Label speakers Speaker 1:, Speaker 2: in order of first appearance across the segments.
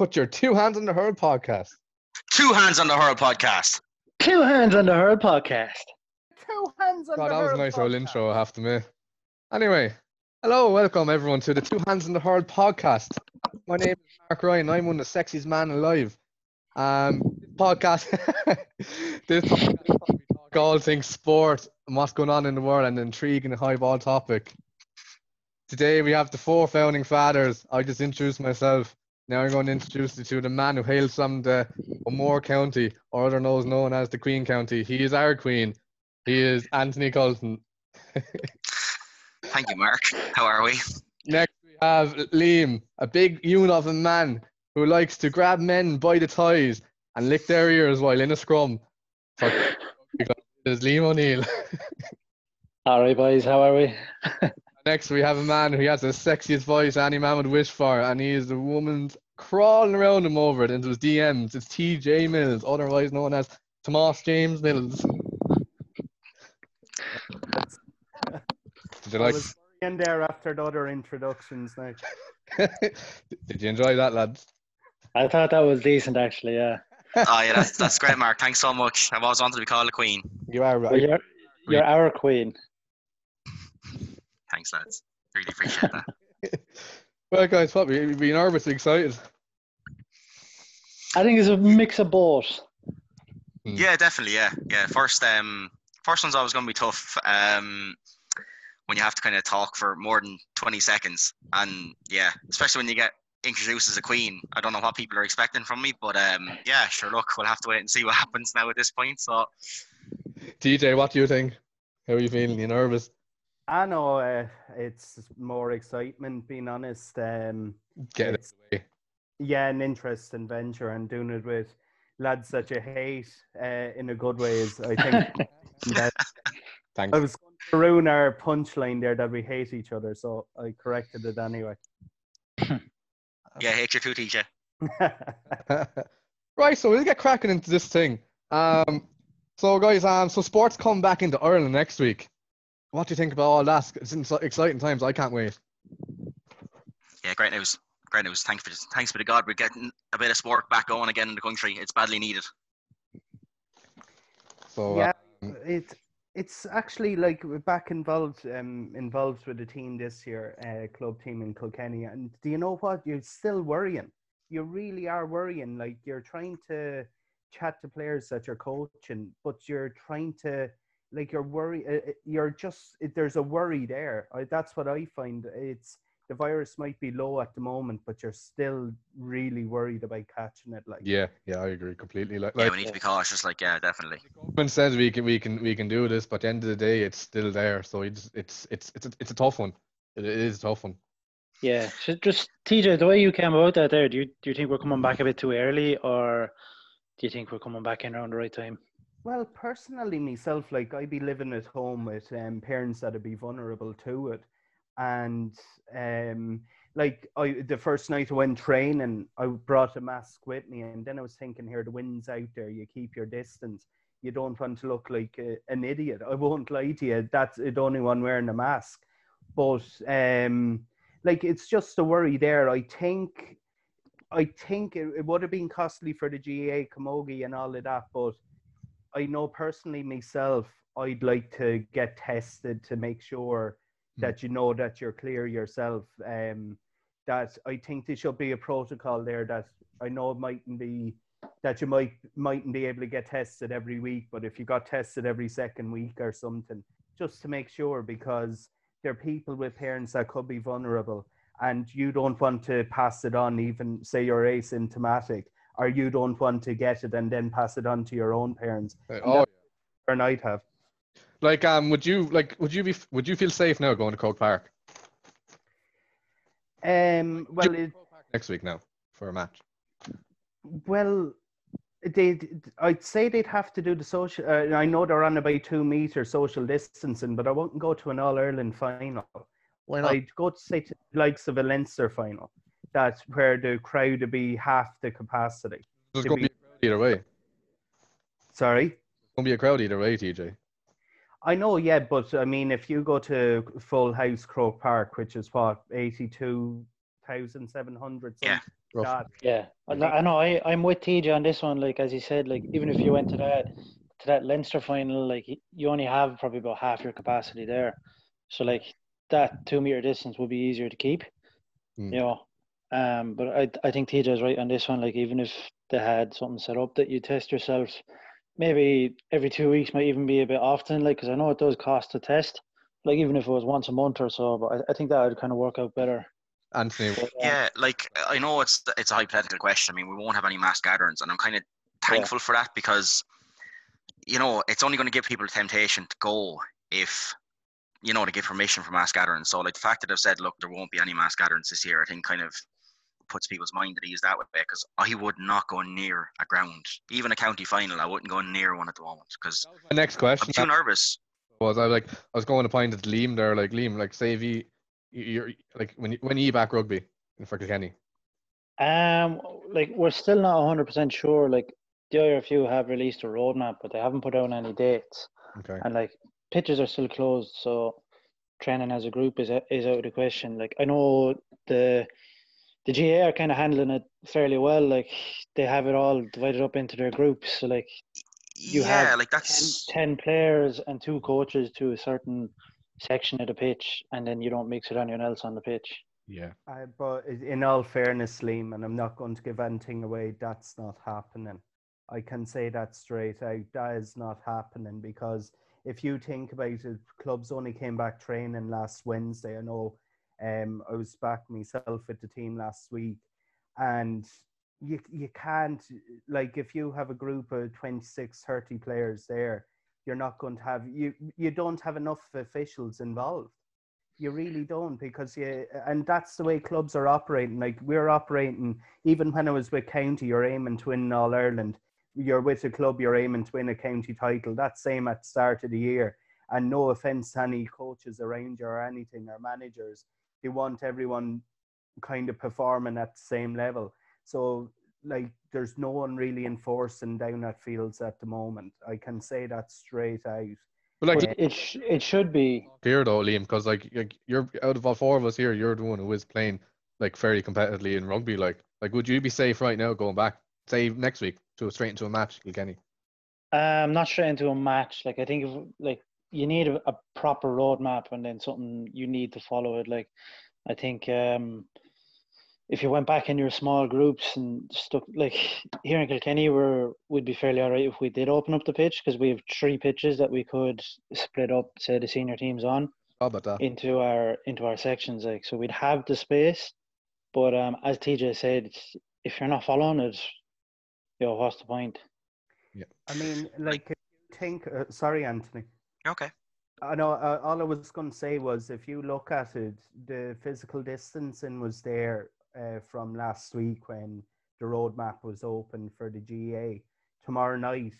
Speaker 1: put your two hands on the hurl podcast.
Speaker 2: Two hands on the Hurl podcast.
Speaker 3: Two hands on the Hurl podcast.
Speaker 4: Two hands on
Speaker 1: God,
Speaker 4: the
Speaker 1: that was a
Speaker 4: hurl
Speaker 1: nice old intro, I have to admit. Anyway, hello, welcome everyone to the Two Hands on the Hurl podcast. My name is Mark Ryan. I'm one of the sexiest man alive. Um, this podcast, this podcast is where we talk all things sport and what's going on in the world and an intriguing high ball topic. Today we have the four founding fathers. I just introduced myself. Now I'm going to introduce you to the man who hails from the O'Moore County, or other knows known as the Queen County. He is our queen. He is Anthony Colton.
Speaker 2: Thank you, Mark. How are we?
Speaker 1: Next we have Liam, a big unit of a man who likes to grab men by the ties and lick their ears while in a scrum. For is Liam O'Neill.
Speaker 3: All right, boys, how are we?
Speaker 1: Next we have a man who has the sexiest voice any man would wish for, and he is the woman's crawling around him over it into his DMs. It's TJ Mills, otherwise known as Tomas James Mills. Did you
Speaker 4: I
Speaker 1: like?
Speaker 4: was in there after the other introductions now.
Speaker 1: Did you enjoy that, lads?
Speaker 3: I thought that was decent, actually. Yeah.
Speaker 2: Oh yeah, that's that's great, Mark. Thanks so much. I've always wanted to be called a queen.
Speaker 1: You are
Speaker 3: Well,
Speaker 1: right.
Speaker 3: you're you're our queen.
Speaker 2: Thanks, lads. Really appreciate that.
Speaker 1: Well, guys, what? We be nervous, excited.
Speaker 3: I think it's a mix of both.
Speaker 2: Yeah, definitely. Yeah, yeah. First, um, first one's always going to be tough. Um, when you have to kind of talk for more than twenty seconds, and yeah, especially when you get introduced as a queen. I don't know what people are expecting from me, but um, yeah, sure. Look, we'll have to wait and see what happens now at this point. So
Speaker 1: TJ, what do you think? How are you feeling? You nervous?
Speaker 4: I know uh, it's more excitement, being honest. Um,
Speaker 1: Get it away.
Speaker 4: yeah, an interesting venture and doing it with lads that you hate uh, in a good way is, I think, that
Speaker 1: Thanks.
Speaker 4: I was going to ruin our punchline there that we hate each other, so I corrected it anyway.
Speaker 2: yeah, hate you too, TJ.
Speaker 1: right, so we'll get cracking into this thing. Um, so guys, um, so sports come back into Ireland next week. What do you think about all that? It's in- exciting times. I can't wait.
Speaker 2: Yeah, great news. Great news. Thanks for thanks for the God. We're getting a bit of sport back going again in the country. It's badly needed.
Speaker 1: So
Speaker 4: yeah,
Speaker 1: um,
Speaker 4: it it's actually like we're back involved um involved with the team this year, uh, club team in Kilkenny. And do you know what? You're still worrying. You really are worrying. Like you're trying to chat to players that you're coaching, but you're trying to like you're worried. Uh, uh, you're just it, there's a worry there. I, that's what I find. It's the virus might be low at the moment, but you're still really worried about catching it. Like
Speaker 1: yeah, yeah, I agree completely. Like,
Speaker 2: Yeah,
Speaker 1: like
Speaker 2: we need to be cautious. Like, yeah, definitely.
Speaker 1: government says we can, we can, we can do this, but at the end of the day, it's still there. So it's, it's, it's, it's, a, it's a tough one. It is a tough one.
Speaker 3: Yeah. So just TJ, the way you came about that there, do you do you think we're coming back a bit too early, or do you think we're coming back in around the right time?
Speaker 4: Well, personally, myself, like I'd be living at home with um, parents that'd be vulnerable to it, and um, like I, the first night I went training, I brought a mask with me, and then I was thinking, here the wind's out there, you keep your distance. You don't want to look like a, an idiot. I won't lie to you. That's the only one wearing a mask, but um, like it's just a worry there. I think, I think it, it would have been costly for the GAA, Camogie, and all of that, but. I know personally myself, I'd like to get tested to make sure
Speaker 1: Mm.
Speaker 4: that you know that you're clear yourself. Um, that I think there should be a protocol there that I know it mightn't be that you might mightn't be able to get tested every week, but if you got tested every second week or something, just to make sure because there are people with parents that could be vulnerable and you don't want to pass it on even say you're asymptomatic or you don't want to get it and then pass it on to your own parents
Speaker 1: Uh, Oh,
Speaker 4: that- or I'd have.
Speaker 1: like, um, would you, like, would you be, would you feel safe now going to Croke Park
Speaker 4: Um, well, it,
Speaker 1: next week now for a match?
Speaker 4: well, they I'd say they'd have to do the social. Uh, I know they're on about two meter social distancing, but I wouldn't go to an All Ireland final.
Speaker 1: Why
Speaker 4: I'd go to say to the likes of a Leinster final, that's where the crowd would be half the capacity.
Speaker 1: There's going to
Speaker 4: be-
Speaker 1: be a crowd either way.
Speaker 4: Sorry.
Speaker 1: Going to be a crowd either way, TJ.
Speaker 4: I know, yeah, but I mean, if you go to Full House Croke Park, which is what eighty-two thousand seven hundred.
Speaker 2: Yeah.
Speaker 1: Rough.
Speaker 3: Yeah, I know- I know. I I'm with TJ on this one. Like as you said, like even if you went to that to that Leinster final, like you only have probably about half your capacity there. So like that two meter distance would be easier to keep.
Speaker 1: Mm.
Speaker 3: You know, um, but I I think TJ is right on this one. Like even if they had something set up that you test yourself, maybe every two weeks might even be a bit often. Like because I know it does cost to test. Like even if it was once a month or so, but I, I think that would kind of work out better.
Speaker 1: Anthony,
Speaker 3: But, um,
Speaker 2: Yeah, like I know it's it's a hypothetical question. I mean, we won't have any mass gatherings, and I'm kind of thankful for that because, you know, it's only going to give people the temptation to go if, you know, to give permission for mass gatherings. So, like the fact that I've said, look, there won't be any mass gatherings this year, I think kind of puts people's mind at ease that way because I would not go near a ground, even a county final. I wouldn't go near one at the moment because
Speaker 1: my next question
Speaker 2: I'm too nervous.
Speaker 1: was I like I was going to point at Liam there, like Liam, like say if you you're like when you when you back rugby in for Kilkenny.
Speaker 3: Um, like we're still not hundred percent sure. Like the IRFU have released a roadmap, but they haven't put out any dates.
Speaker 1: Okay.
Speaker 3: And like pitches are still closed, so training as a group is o- is out of the question. Like I know the the GAA are kind of handling it fairly well. Like they have it all divided up into their groups. So like you
Speaker 2: yeah,
Speaker 3: have
Speaker 2: like that's
Speaker 3: 10 players and two coaches to a certain section of the pitch, and then you don't mix with anyone else on the pitch.
Speaker 1: Yeah.
Speaker 4: Uh, but in all fairness, Liam, and I'm not going to give anything away, that's not happening. I can say that straight out. That is not happening because if you think about it, clubs only came back training last Wednesday. I know um, I was back myself with the team last week, and you you can't like if you have a group of 26, 30 players there, you're not going to have you you don't have enough officials involved. You really don't because you and that's the way clubs are operating. Like we're operating even when i was with county you're aiming to win all ireland you're with a club you're aiming to win a county title. That's same at the start of the year. And no offense to any coaches around you or anything or managers they want everyone kind of performing at the same level so like there's no one really enforcing down at fields at the moment i can say that straight out
Speaker 1: But like
Speaker 3: But it sh- it should be
Speaker 1: here though, Liam, because like, like you're out of all four of us here, you're the one who is playing like fairly competitively in rugby. Like, like would you be safe right now going back, say next week, to a straight into a match, Kilkenny?
Speaker 3: Um, not straight into a match. Like I think if, like you need a, a proper roadmap and then something you need to follow it. Like I think um, if you went back in your small groups and stuck like here in Kilkenny, we're we'd be fairly alright if we did open up the pitch because we have three pitches that we could split up, say the senior teams on
Speaker 1: How about that?
Speaker 3: into our into our sections. Like so, we'd have the space, but um, as TJ said, if you're not following it, you know what's the point?
Speaker 4: Yeah, I mean like if think uh, sorry anthony
Speaker 2: okay.
Speaker 4: I know. Uh, all I was going to say was, if you look at it, the physical distancing was there uh, from last week when the roadmap was open for the GAA. Tomorrow night,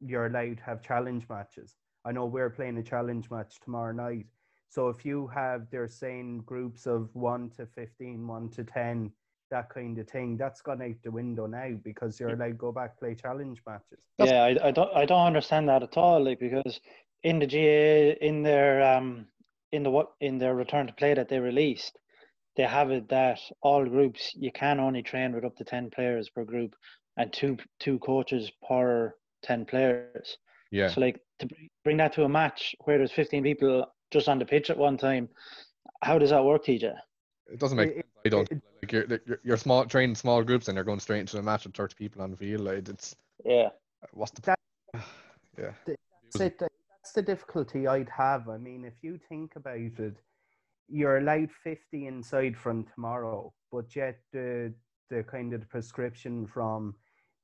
Speaker 4: you're allowed to have challenge matches. I know we're playing a challenge match tomorrow night. So if you have, they're saying groups of one to 15, one to 10, that kind of thing, that's gone out the window now because you're allowed to go back play challenge matches.
Speaker 3: Yeah, I, I don't I don't understand that at all. Like because in the GAA in their um in the what in their return to play that they released, they have it that all groups you can only train with up to ten players per group and two two coaches per ten players.
Speaker 1: Yeah.
Speaker 3: So like to bring that to a match where there's fifteen people just on the pitch at one time, how does that work, TJ?
Speaker 1: It doesn't make
Speaker 4: It-
Speaker 1: sense. I don't
Speaker 4: it-
Speaker 1: like you're, you're you're small training small groups and you're going straight into a match with thirty people on the field. Like it's
Speaker 3: Yeah.
Speaker 1: what's the
Speaker 4: That-
Speaker 1: yeah.
Speaker 4: That's it. That's the difficulty I'd have. I mean, if you think about it, you're allowed 50 inside from tomorrow, but yet the the kind of the prescription from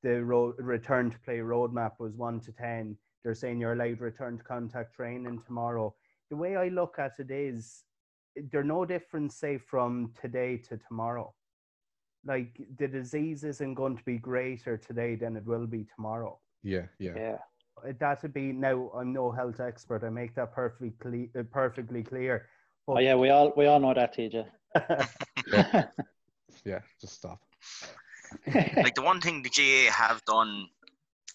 Speaker 4: the ro- return to play roadmap was one to 10. They're saying you're allowed return to contact training tomorrow. The way I look at it is, there's no difference, say, from today to tomorrow. Like the disease isn't going to be greater today than it will be tomorrow
Speaker 1: Yeah, yeah.
Speaker 3: Yeah.
Speaker 4: That'd be now i'm no health expert i make that perfectly cle- uh, perfectly clear
Speaker 3: Oh yeah, we all we all know that, TJ.
Speaker 1: Yeah, just stop.
Speaker 2: like the one thing the GAA have done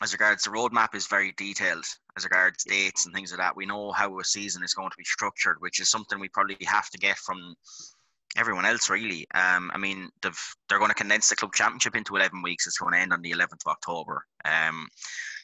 Speaker 2: as regards the roadmap is very detailed as regards dates and things like that. We know how a season is going to be structured, which is something we probably have to get from everyone else really. Um, I mean, they've they're going to condense the club championship into eleven weeks. It's going to end on the eleventh of October. Um,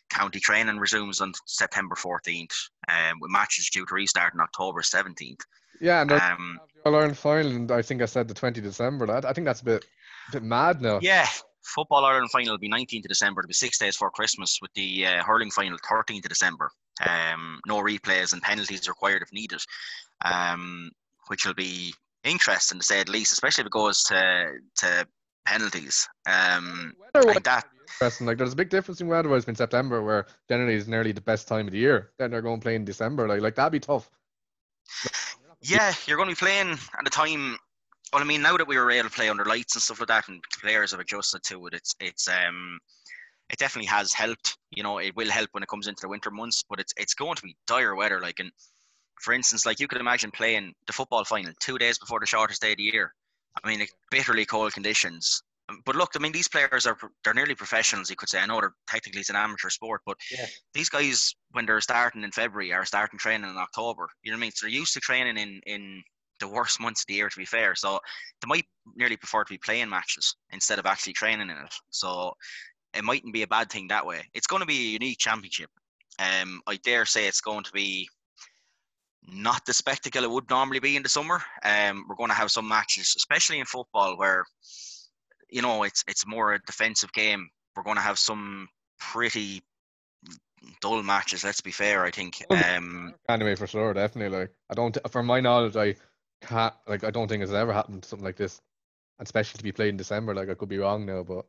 Speaker 2: county training resumes on September fourteenth, um, with matches due to restart on October seventeenth.
Speaker 1: Yeah, and um, All Ireland final, and I think I said the 20th of December. I, I think that's a bit, a bit mad now.
Speaker 2: Yeah, Football Ireland final will be 19th of December. It'll be six days before Christmas, with the uh, hurling final 13th of December. Um, no replays and penalties required if needed, um, which will be interesting to say at least, especially if it goes to to penalties. Um, like that.
Speaker 1: Interesting. Like there's a big difference in weather-wise in September, where generally is nearly the best time of the year. Then they're going to play in December. Like like that'd be tough.
Speaker 2: Yeah, you're going to be playing at a time. Well, I mean, now that we were able to play under lights and stuff like that, and players have adjusted to it, it's it's um, it definitely has helped. You know, it will help when it comes into the winter months, but it's it's going to be dire weather. Like, and for instance, like you could imagine playing the football final two days before the shortest day of the year. I mean, bitterly cold conditions. But look, I mean, these players are they're nearly professionals. You could say. I know they're technically it's an amateur sport, but yeah. these guys, when they're starting in February, are starting training in October. You know what I mean? So they're used to training in in the worst months of the year. To be fair, so they might nearly prefer to be playing matches instead of actually training in it. So it mightn't be a bad thing that way. It's going to be a unique championship. Um, I dare say it's going to be not the spectacle it would normally be in the summer. Um, we're going to have some matches, especially in football, where you know it's it's more a defensive game. We're going to have some pretty dull matches. Let's be fair. I think. Um,
Speaker 1: anyway, for sure, definitely. Like I don't, from my knowledge, I can't like I don't think it's ever happened something like this, especially to be played in December. Like I could be wrong now, but.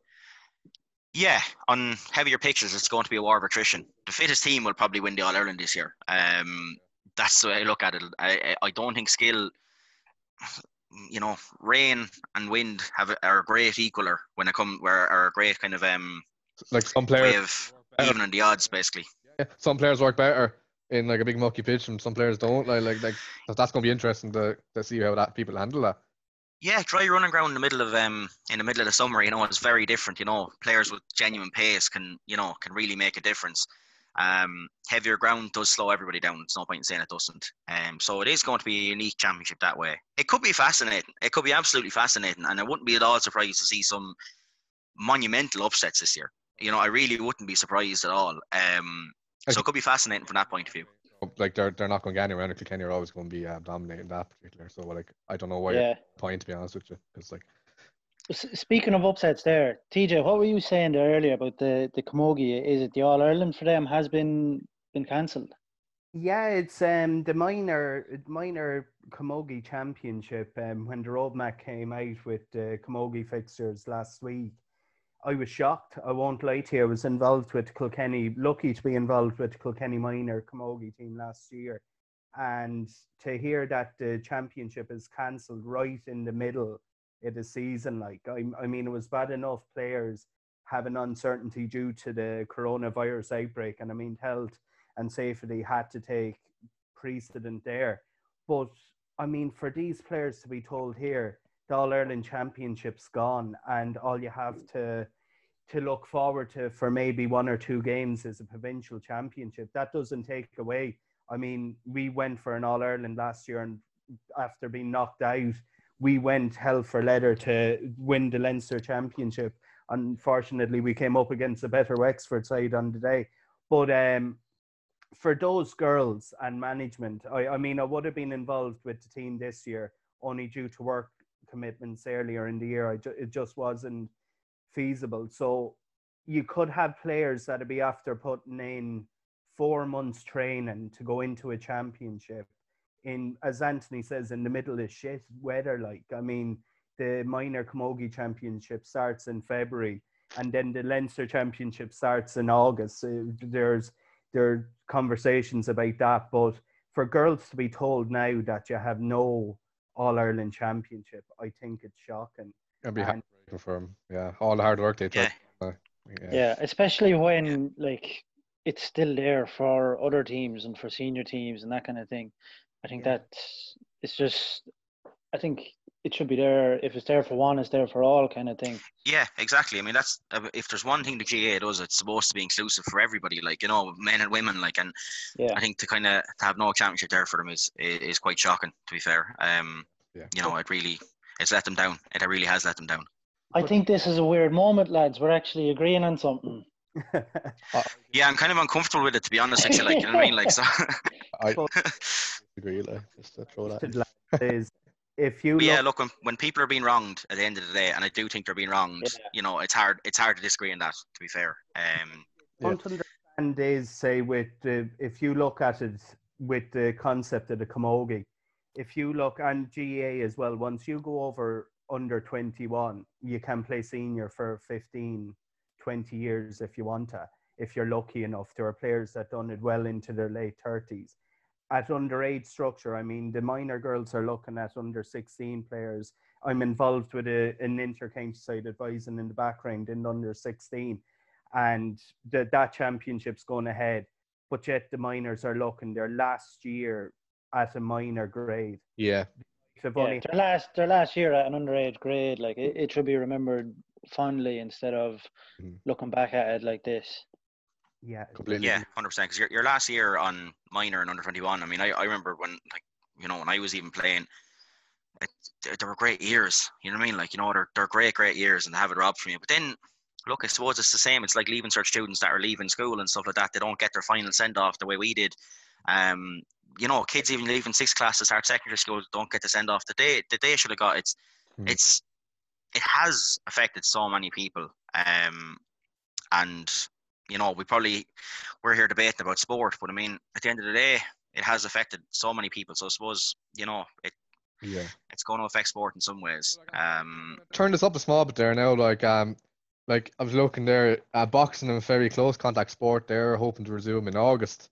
Speaker 2: Yeah, on heavier pitches, it's going to be a war of attrition. The fittest team will probably win the All Ireland this year. Um, that's the way I look at it. I I don't think skill, you know, rain and wind have are a great equaler when it come where are a great kind of um
Speaker 1: like some players
Speaker 2: even the odds basically.
Speaker 1: Yeah, some players work better in like a big mucky pitch, and some players don't. Like like like that's gonna be interesting to to see how that people handle that.
Speaker 2: Yeah, dry running ground in the middle of um in the middle of the summer, you know, it's very different. You know, players with genuine pace can you know can really make a difference. Um, heavier ground does slow everybody down. It's no point in saying it doesn't. Um, so it is going to be a unique championship that way. It could be fascinating. It could be absolutely fascinating, and I wouldn't be at all surprised to see some monumental upsets this year. You know, I really wouldn't be surprised at all. Um, so it could be fascinating from that point of view.
Speaker 1: Like they're they're not going to get anywhere. And Kilkenny are always going to be uh, dominating that particular. So like I don't know why yeah. point to be honest with you, because like
Speaker 3: Speaking of upsets, there, TJ, what were you saying there earlier about the the Camogie? Is it the All Ireland for them has been been cancelled?
Speaker 4: Yeah, it's um the minor minor Camogie Championship. Um, when the roadmap came out with the Camogie fixtures last week, I was shocked. I won't lie to you. I was involved with Kilkenny, lucky to be involved with Kilkenny minor Camogie team last year, and to hear that the championship is cancelled right in the middle in the season. Like I, I mean, it was bad enough players having uncertainty due to the coronavirus outbreak, and I mean, health and safety had to take precedent there. But I mean, for these players to be told here, the All Ireland Championship's gone, and all you have to to look forward to for maybe one or two games is a provincial championship. That doesn't take away. I mean, we went for an All Ireland last year, and after being knocked out we went hell for leather to win the Leinster Championship. Unfortunately, we came up against a better Wexford side on the day. But um, for those girls and management, I, I mean, I would have been involved with the team this year only due to work commitments earlier in the year. Ju- it just wasn't feasible. So you could have players that'd be after putting in four months training to go into a championship in as Anthony says in the middle of shit weather. Like I mean, the minor Camogie Championship starts in February, and then the Leinster Championship starts in August. there's there are conversations about that, but for girls to be told now that you have no All Ireland Championship, I think it's shocking.
Speaker 1: I'd be happy to confirm. Yeah, all the hard work they took.
Speaker 3: Yeah. Uh, yeah. yeah, especially when like it's still there for other teams and for senior teams and that kind of thing. I think yeah. that it's just I think it should be there. If it's there for one, it's there for all, kind of thing.
Speaker 2: Yeah, exactly. I mean, that's uh, if there's one thing the GAA does, it's supposed to be inclusive for everybody, like you know, men and women. Like, and yeah. I think to kind of have no championship there for them is is quite shocking. To be fair, um, yeah. you know, it really it's let them down. It really has let them down.
Speaker 3: I think this is a weird moment, lads. We're actually agreeing on something.
Speaker 2: Yeah, I'm kind of uncomfortable with it to be honest with you. Like, you know what I mean? Like, so.
Speaker 1: I agree. Like, just to throw that.
Speaker 4: if you
Speaker 2: But yeah,
Speaker 4: look,
Speaker 2: look, when, when people are being wronged at the end of the day, and I do think they're being wronged,
Speaker 3: Yeah.
Speaker 2: you know, it's hard. It's hard to disagree on that. To be fair, um,
Speaker 1: Yeah.
Speaker 4: don't understand is say with the if you look at it with the concept of the camogie, if you look and GAA as well, once you go over under 21, you can play senior for 15, 20 years if you want to, if you're lucky enough. There are players that done it well into their late 30s. At underage structure, I mean, the minor girls are looking at under 16 players. I'm involved with a, an intercounty side advising in the background in under 16 and the, that championship's going ahead. But yet the minors are looking their last year at a minor grade.
Speaker 1: Yeah.
Speaker 3: Yeah, their last their last year at an underage grade, like it, it should be remembered fondly instead of
Speaker 1: Mhm.
Speaker 3: looking back at it like this.
Speaker 4: yeah,
Speaker 1: Completely.
Speaker 2: yeah, hundred percent. Because your, your last year on minor and under twenty one. I mean, I, I remember when like you know when I was even playing, it, there- there were great years. You know what I mean? Like you know they're they're great great years and they have it robbed from you. But then look, I suppose it's the same. It's like leaving cert students that are leaving school and stuff like that. They don't get their final send off the way we did. Um, you know, kids even leaving sixth class to start secondary school don't get the send off that they that they should have got. It's
Speaker 1: Hmm.
Speaker 2: it's it has affected so many people. Um, and you know, we probably we're here debating about sport, but I mean, at the end of the day, it has affected so many people. So I suppose you know it
Speaker 1: Yeah.
Speaker 2: it's going to affect sport in some ways. Um,
Speaker 1: Turn this up a small bit there now. Like um, like I was looking there. Uh, boxing and very close contact sport. They're hoping to resume in August.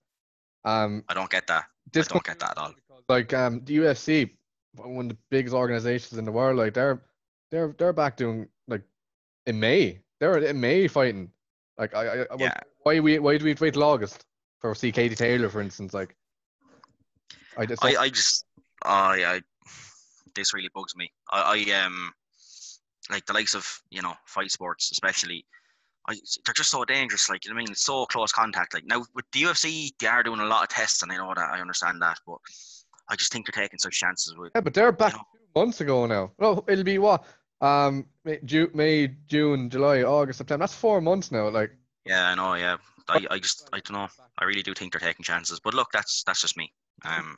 Speaker 1: Um,
Speaker 2: I don't get that.
Speaker 1: this
Speaker 2: don't get that at all.
Speaker 1: Like um, the UFC, one of the biggest organizations in the world. Like they're they're they're back doing like in May. They're in May fighting. Like I, I, I
Speaker 2: Yeah.
Speaker 1: why we why do we wait till August for see Katie Taylor for instance? Like I just
Speaker 2: I, I just, oh yeah, I- this really bugs me. I, I um, like the likes of you know fight sports, especially. I, they're just so dangerous. Like you know what I mean, it's so close contact. Like now with the UFC, they are doing a lot of tests, and I know that. I understand that, but I just think they're taking such chances with.
Speaker 1: Yeah, but they're back
Speaker 2: you know,
Speaker 1: two months ago now. No, it'll be what? Um, May, June, May, June, July, August, September. That's four months now. Like,
Speaker 2: yeah, I know. Yeah, I, I just, I don't know. I really do think they're taking chances. But look, that's that's just me. Um,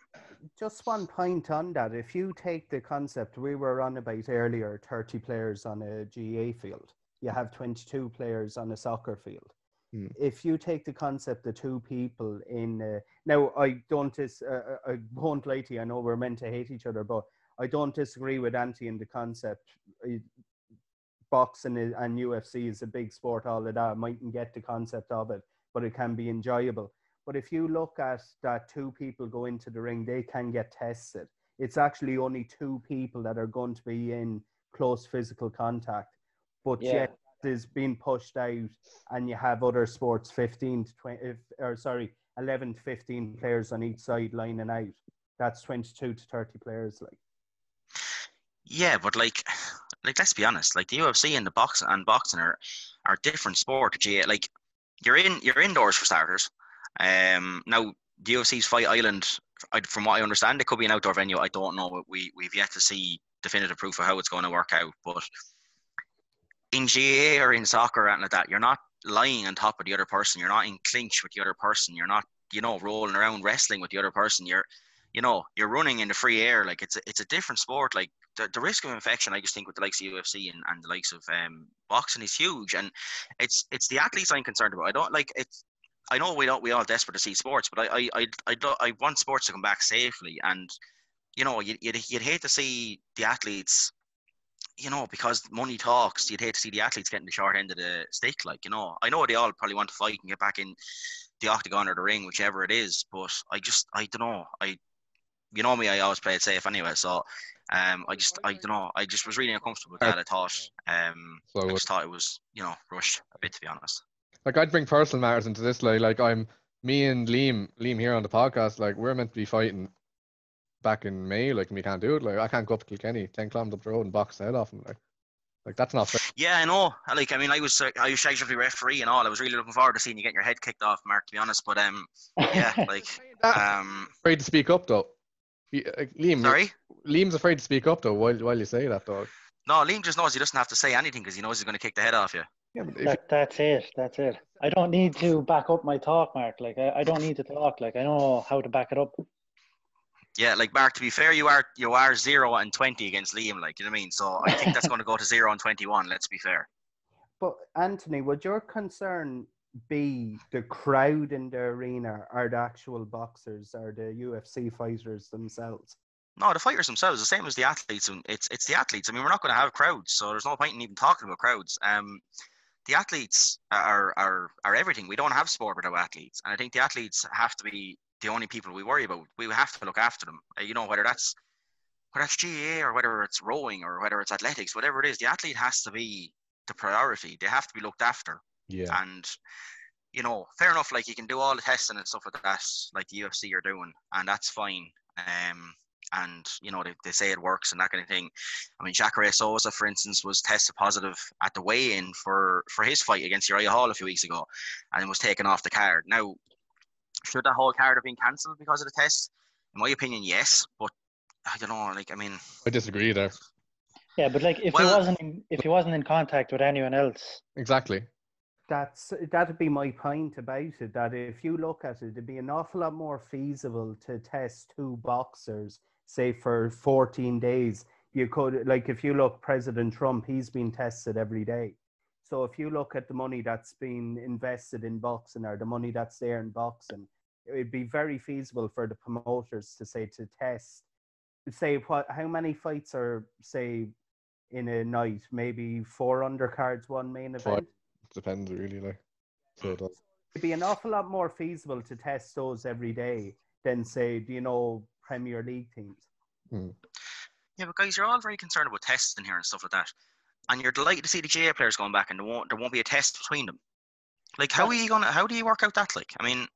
Speaker 4: just one point on that. If you take the concept we were on about earlier, 30 players on a GAA field, you have 22 players on a soccer field.
Speaker 1: Hmm.
Speaker 4: If you take the concept of two people in, uh, now I don't, dis, uh, I won't lie to you, I know we're meant to hate each other, but I don't disagree with Anti in the concept. Boxing and UFC is a big sport, all of that. I mightn't get the concept of it, but it can be enjoyable. But if you look at that two people go into the ring, they can get tested. It's actually only two people that are going to be in close physical contact. But
Speaker 3: Yeah.
Speaker 4: yet is being pushed out and you have other sports 15 to 20 if, or sorry 11 to 15 players on each side lining out that's 22 to 30 players like
Speaker 2: Yeah, but like, like let's be honest. Like the UFC and the boxing and boxing are are different sport. Like you're in you're indoors for starters. Um, now the UFC's Fight Island, from what I understand, it could be an outdoor venue. I don't know. We we've yet to see definitive proof of how it's going to work out. But in GAA or in soccer or anything like that, you're not lying on top of the other person. You're not in clinch with the other person. You're not, you know, rolling around wrestling with the other person. You're, you know, you're running in the free air. Like it's a, it's a different sport. Like the, the risk of infection, I just think with the likes of UFC and, and the likes of um, boxing is huge. And it's it's the athletes I'm concerned about. I don't like it's. I know we don't we all desperate to see sports, but I I I I, I want sports to come back safely. And you know, you you'd, you'd hate to see the athletes. You know, because money talks, you'd hate to see the athletes getting the short end of the stick. Like, you know, I know they all probably want to fight and get back in the octagon or the ring, whichever it is. But I just, I don't know. I, you know me, I always play it safe anyway. So, um, I just, I don't know. I just was really uncomfortable with that. I thought, um,
Speaker 1: So
Speaker 2: I just thought it was, you know, rushed a bit to be honest.
Speaker 1: like I'd bring personal matters into this. Like, like I'm me and Liam, Liam here on the podcast. Like, we're meant to be fighting back in May. Like, and we can't do it. Like, I can't go up to Kilkenny, ten kilometers up the road, and box the head off him. Like, like that's not fair.
Speaker 2: Yeah, I know. Like, I mean, I was, uh, I was actually referee and all. I was really looking forward to seeing you get your head kicked off, Mark. To be honest, but um, yeah, like, um,
Speaker 1: afraid to speak up though. He- uh, like, Liam,
Speaker 2: sorry.
Speaker 1: Liam's afraid to speak up though. While while you say that, though.
Speaker 2: No, Liam just knows he doesn't have to say anything because he knows he's going to kick the head off you.
Speaker 1: Yeah, but if
Speaker 3: That, that's it. That's it. I don't need to back up my talk, Mark. Like I, I don't need to talk. Like I know how to back it up.
Speaker 2: Yeah, like Mark. To be fair, you are you are zero and twenty against Liam. Like you know what I mean. So I think that's going to go to zero and twenty-one. Let's be fair.
Speaker 4: But Anthony, would your concern be the crowd in the arena, or the actual boxers, or the UFC fighters themselves?
Speaker 2: No, the fighters themselves, the same as the athletes. It's it's the athletes. I mean, we're not going to have crowds, so there's no point in even talking about crowds. Um, the athletes are are are everything. We don't have sport without athletes, and I think the athletes have to be the only people we worry about. We have to look after them. Uh, you know, whether that's whether that's GAA or whether it's rowing or whether it's athletics, whatever it is, the athlete has to be the priority. They have to be looked after.
Speaker 1: Yeah,
Speaker 2: And you know, fair enough. Like you can do all the testing and stuff like that, like the UFC are doing, and that's fine. Um, and you know they, they say it works and that kind of thing. I mean, Jacare Souza, for instance, was tested positive at the weigh-in for for his fight against Uriah Hall a few weeks ago, and it was taken off the card. Now, should that whole card have been cancelled because of the test? In my opinion, yes. But I don't know. Like, I mean,
Speaker 1: I disagree there.
Speaker 3: Yeah, but like if
Speaker 2: Well-
Speaker 3: he wasn't in, if he wasn't in contact with anyone else,
Speaker 1: Exactly.
Speaker 4: That's that'd be my point about it. That if you look at it, it'd be an awful lot more feasible to test two boxers, say for 14 days. You could like if you look President Trump, he's been tested every day. So if you look at the money that's been invested in boxing or the money that's there in boxing, it would be very feasible for the promoters to say to test, say what how many fights are say in a night? Maybe four undercards, one main
Speaker 1: Five.
Speaker 4: Event.
Speaker 1: Depends really, like. So it does.
Speaker 4: It'd be an awful lot more feasible to test those every day than say, do you know, Premier League teams. Hmm.
Speaker 2: yeah, but guys, you're all very concerned about testing here and stuff like that, and you're delighted to see the GAA players going back, and there won't there won't be a test between them. Like, how are you gonna? How do you work out that? Like, I mean,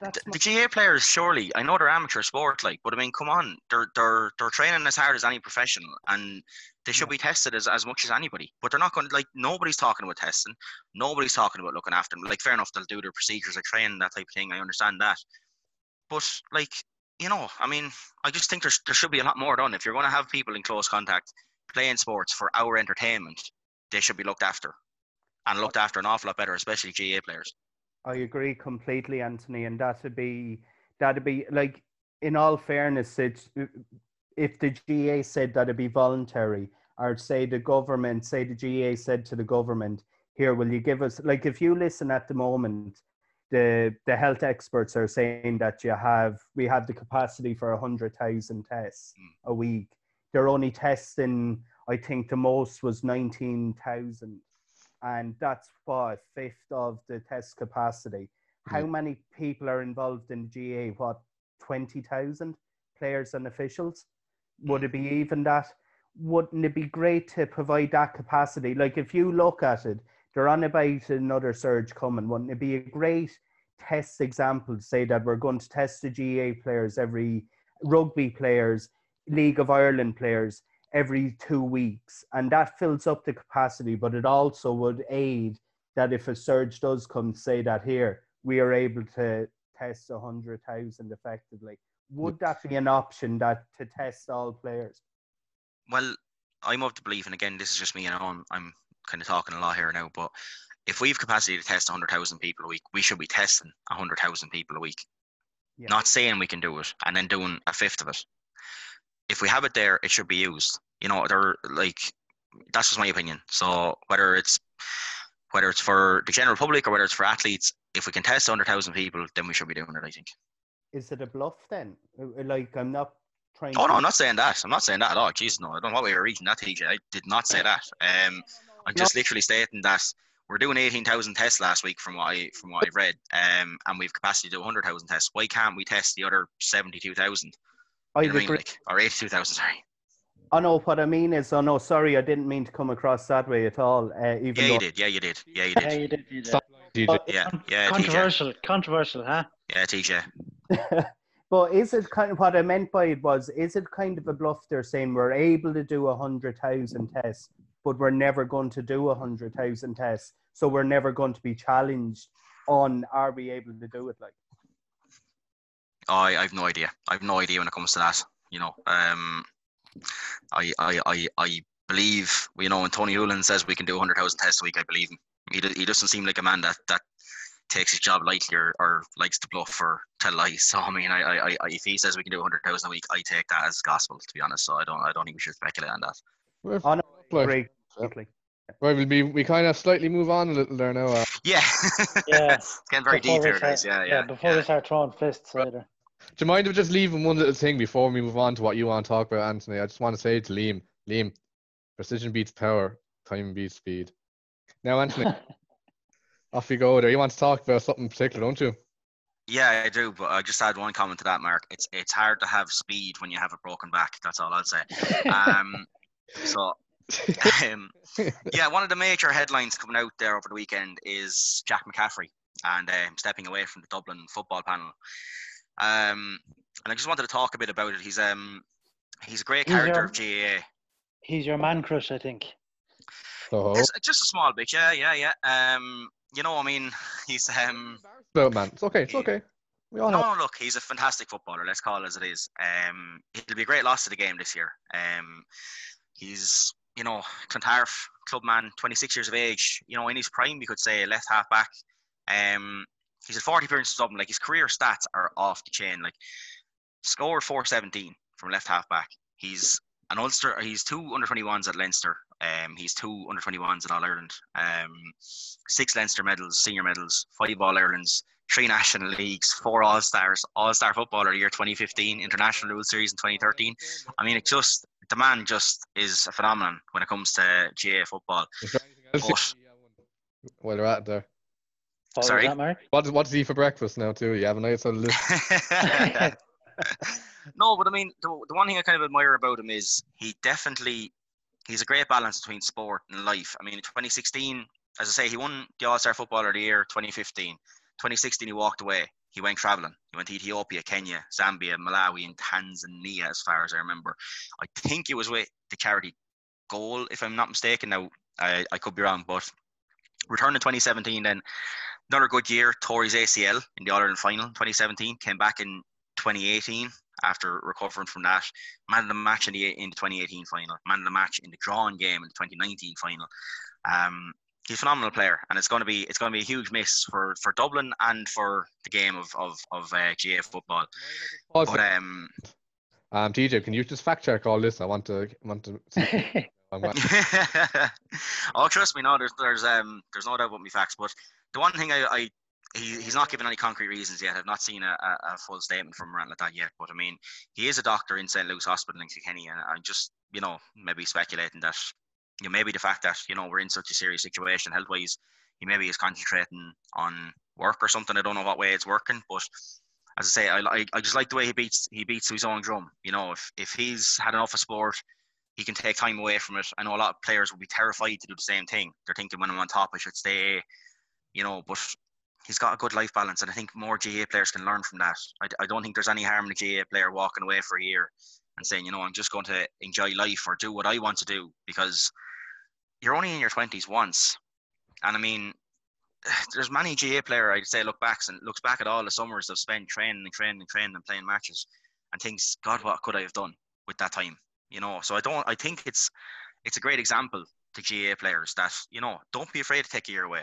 Speaker 4: That's
Speaker 2: the, the GAA players surely I know they're amateur sport like but I mean come on they're they're they're training as hard as any professional and they should be tested as, as much as anybody but they're not going to like nobody's talking about testing nobody's talking about looking after them like fair enough they'll do their procedures like training that type of thing I understand that but like you know I mean I just think there's there should be a lot more done if you're going to have people in close contact playing sports for our entertainment they should be looked after and looked after an awful lot better especially GAA players
Speaker 4: I agree completely, Anthony, and that'd be that'd be like in all fairness, it's if the GAA said that'd be voluntary, or say the government, say the GAA said to the government, here, will you give us like if you listen at the moment, the the health experts are saying that you have we have the capacity for a hundred thousand tests hmm. a week. They're only testing, I think the most was nineteen thousand and that's what a fifth of the test capacity. How
Speaker 1: Yeah.
Speaker 4: many people are involved in GAA? What twenty thousand players and officials? Would it be mm. even that? Wouldn't it be great to provide that capacity? Like if you look at it, they're on about another surge coming. Wouldn't it be a great test example to say that we're going to test the GAA players every rugby players, League of Ireland players every two weeks, and that fills up the capacity. But it also would aid that if a surge does come, say that here we are able to test a hundred thousand effectively. Would that be an option that to test all players?
Speaker 2: Well, I'm of the belief, and again, this is just me, you know, I'm, I'm kind of talking a lot here now, but if we've capacity to test 100,000 people a week, we should be testing 100,000 people a week.
Speaker 4: Yeah.
Speaker 2: Not saying we can do it and then doing a fifth of it. If we have it there, it should be used. You know, they're like, that's just my opinion. So whether it's whether it's for the general public or whether it's for athletes, if we can test 100,000 people, then we should be doing it, I think.
Speaker 4: Is it a bluff then? Uh, Like I'm not trying.
Speaker 2: Oh no, I'm not saying that. I'm not saying that at all. Jesus, no, I don't know what we were reading that, TJ. I did not say that. Um, I'm just literally stating that we're doing 18,000 tests last week from what I from what I've read, um, and we've capacity to do 100,000 tests. Why can't we test the other 72,000?
Speaker 4: I
Speaker 2: You know what I mean?
Speaker 4: agree.
Speaker 2: Like, or 82,000, sorry.
Speaker 4: I know what I mean is, oh no, sorry, I didn't mean to come across that way at all. Uh, even
Speaker 2: Yeah,
Speaker 4: though
Speaker 2: you did. Yeah, you did. Yeah, you
Speaker 3: yeah,
Speaker 2: did.
Speaker 3: you did. You did.
Speaker 1: Stop, TJ.
Speaker 3: But
Speaker 2: Yeah,
Speaker 3: con-
Speaker 2: yeah, TJ.
Speaker 3: controversial, controversial, huh?
Speaker 2: Yeah, TJ.
Speaker 4: but is it kind of what I meant by it was, is it kind of a bluff? They're saying we're able to do a hundred thousand tests, but we're never going to do a hundred thousand tests, so we're never going to be challenged on are we able to do it? Like,
Speaker 2: Oh, I, I've no idea. I've no idea when it comes to that. You know, um, I, I, I, I believe, you know, when Tony Holohan says we can do 100,000 tests a week, I believe him. He, he doesn't seem like a man that, that takes his job lightly or, or likes to bluff or tell lies. So I mean, I, I, I if he says we can do 100,000 a week, I take that as gospel. To be honest, so I don't I don't think we should speculate on that.
Speaker 1: We're
Speaker 4: Oh, no,
Speaker 1: like-
Speaker 4: great. Totally.
Speaker 1: Right, we'll be we kind of slightly move on a little there now. Uh,
Speaker 2: Yeah,
Speaker 3: Yeah.
Speaker 2: it's getting very
Speaker 3: Before
Speaker 2: deep
Speaker 3: we
Speaker 2: here, guys.
Speaker 3: start-
Speaker 2: Yeah, yeah.
Speaker 3: Before
Speaker 2: yeah.
Speaker 3: we start throwing fists
Speaker 1: Right.
Speaker 3: later.
Speaker 1: Do you mind if just leaving one little thing before we move on to what you want to talk about, Anthony? I just want to say to Liam, Liam, precision beats power, time beats speed. Now, Anthony, off you go there. You want to talk about something particular, don't you?
Speaker 2: Yeah, I do, but I just add one comment to that, Mark. It's it's hard to have speed when you have a broken back. That's all I'll say. Um, so um, yeah, one of the major headlines coming out there over the weekend is Jack McCaffrey and um, stepping away from the Dublin football panel. Um, and I just wanted to talk a bit about it. He's um he's a great
Speaker 3: He's
Speaker 2: character
Speaker 3: your-
Speaker 2: of GAA.
Speaker 3: He's your man crush, I think.
Speaker 1: So,
Speaker 2: Just, just a small bit, yeah, yeah, yeah. Um, you know, I mean, he's um
Speaker 1: about man, it's okay, it's okay. We all
Speaker 2: No,
Speaker 1: have.
Speaker 2: no, look, he's a fantastic footballer. Let's call it as it is. Um, it'll be a great loss to the game this year. Um, he's, you know, Clontarf clubman, 26 years of age. You know, in his prime, you could say left half back. Um, he's had 40 appearances something. Like his career stats are off the chain. Like scored 417 from left half back. He's an Ulster. He's two under 21s at Leinster. Um, he's two under 21s at All Ireland. Um, six Leinster medals, senior medals, five All Irelands three national leagues, four All Stars, All Star Footballer Year 2015, International World Series in 2013. I mean, it just the man just is a phenomenon when it comes to GAA football.
Speaker 1: Anything While they're at there,
Speaker 3: What
Speaker 2: Sorry?
Speaker 3: that, Mark?
Speaker 1: what what's he for breakfast now too? You have a nice little list.
Speaker 2: no, but I mean, the, the one thing I kind of admire about him is he definitely he's a great balance between sport and life. I mean, in 2016, as I say, he won the All Star Footballer of the Year 2015. 2016, he walked away. He went traveling. He went to Ethiopia, Kenya, Zambia, Malawi, and Tanzania, as far as I remember. I think it was with the charity goal, if I'm not mistaken. Now, I, I could be wrong, but returned in 2017, then another good year, tore his ACL in the All Ireland final in 2017, came back in 2018 after recovering from that. Man of the match in the, in the 2018 final, man of the match in the drawn game in the 2019 final. Um, he's a phenomenal player, and it's going to be it's going to be a huge miss for, for Dublin and for the game of of of uh, GAA football. But um,
Speaker 1: um, TJ, can you just fact check all this? I want to want to. See, I'm gonna-
Speaker 2: oh, trust me, no, there's there's um there's no doubt about me facts. But the one thing I, I he, he's not given any concrete reasons yet. I've not seen a, a, a full statement from around like yet. But I mean, he is a doctor in St Luke's Hospital in Kilkenny, and I'm just you know maybe speculating that you know maybe the fact that you know we're in such a serious situation health wise, he maybe is concentrating on work or something. I don't know what way it's working, but as I say, I, I, I just like the way he beats he beats his own drum. You know, if if he's had enough of sport, he can take time away from it. I know a lot of players would be terrified to do the same thing. They're thinking when I'm on top, I should stay. You know, but he's got a good life balance, and I think more GAA players can learn from that. I, I don't think there's any harm in a GAA player walking away for a year and saying, you know, I'm just going to enjoy life or do what I want to do because you're only in your twenties once, and I mean, there's many GAA player I'd say look back and looks back at all the summers they've spent training and training and training and playing matches, and thinks, God, what could I have done with that time? You know, so I don't. I think it's it's a great example to GAA players that you know don't be afraid to take a year away.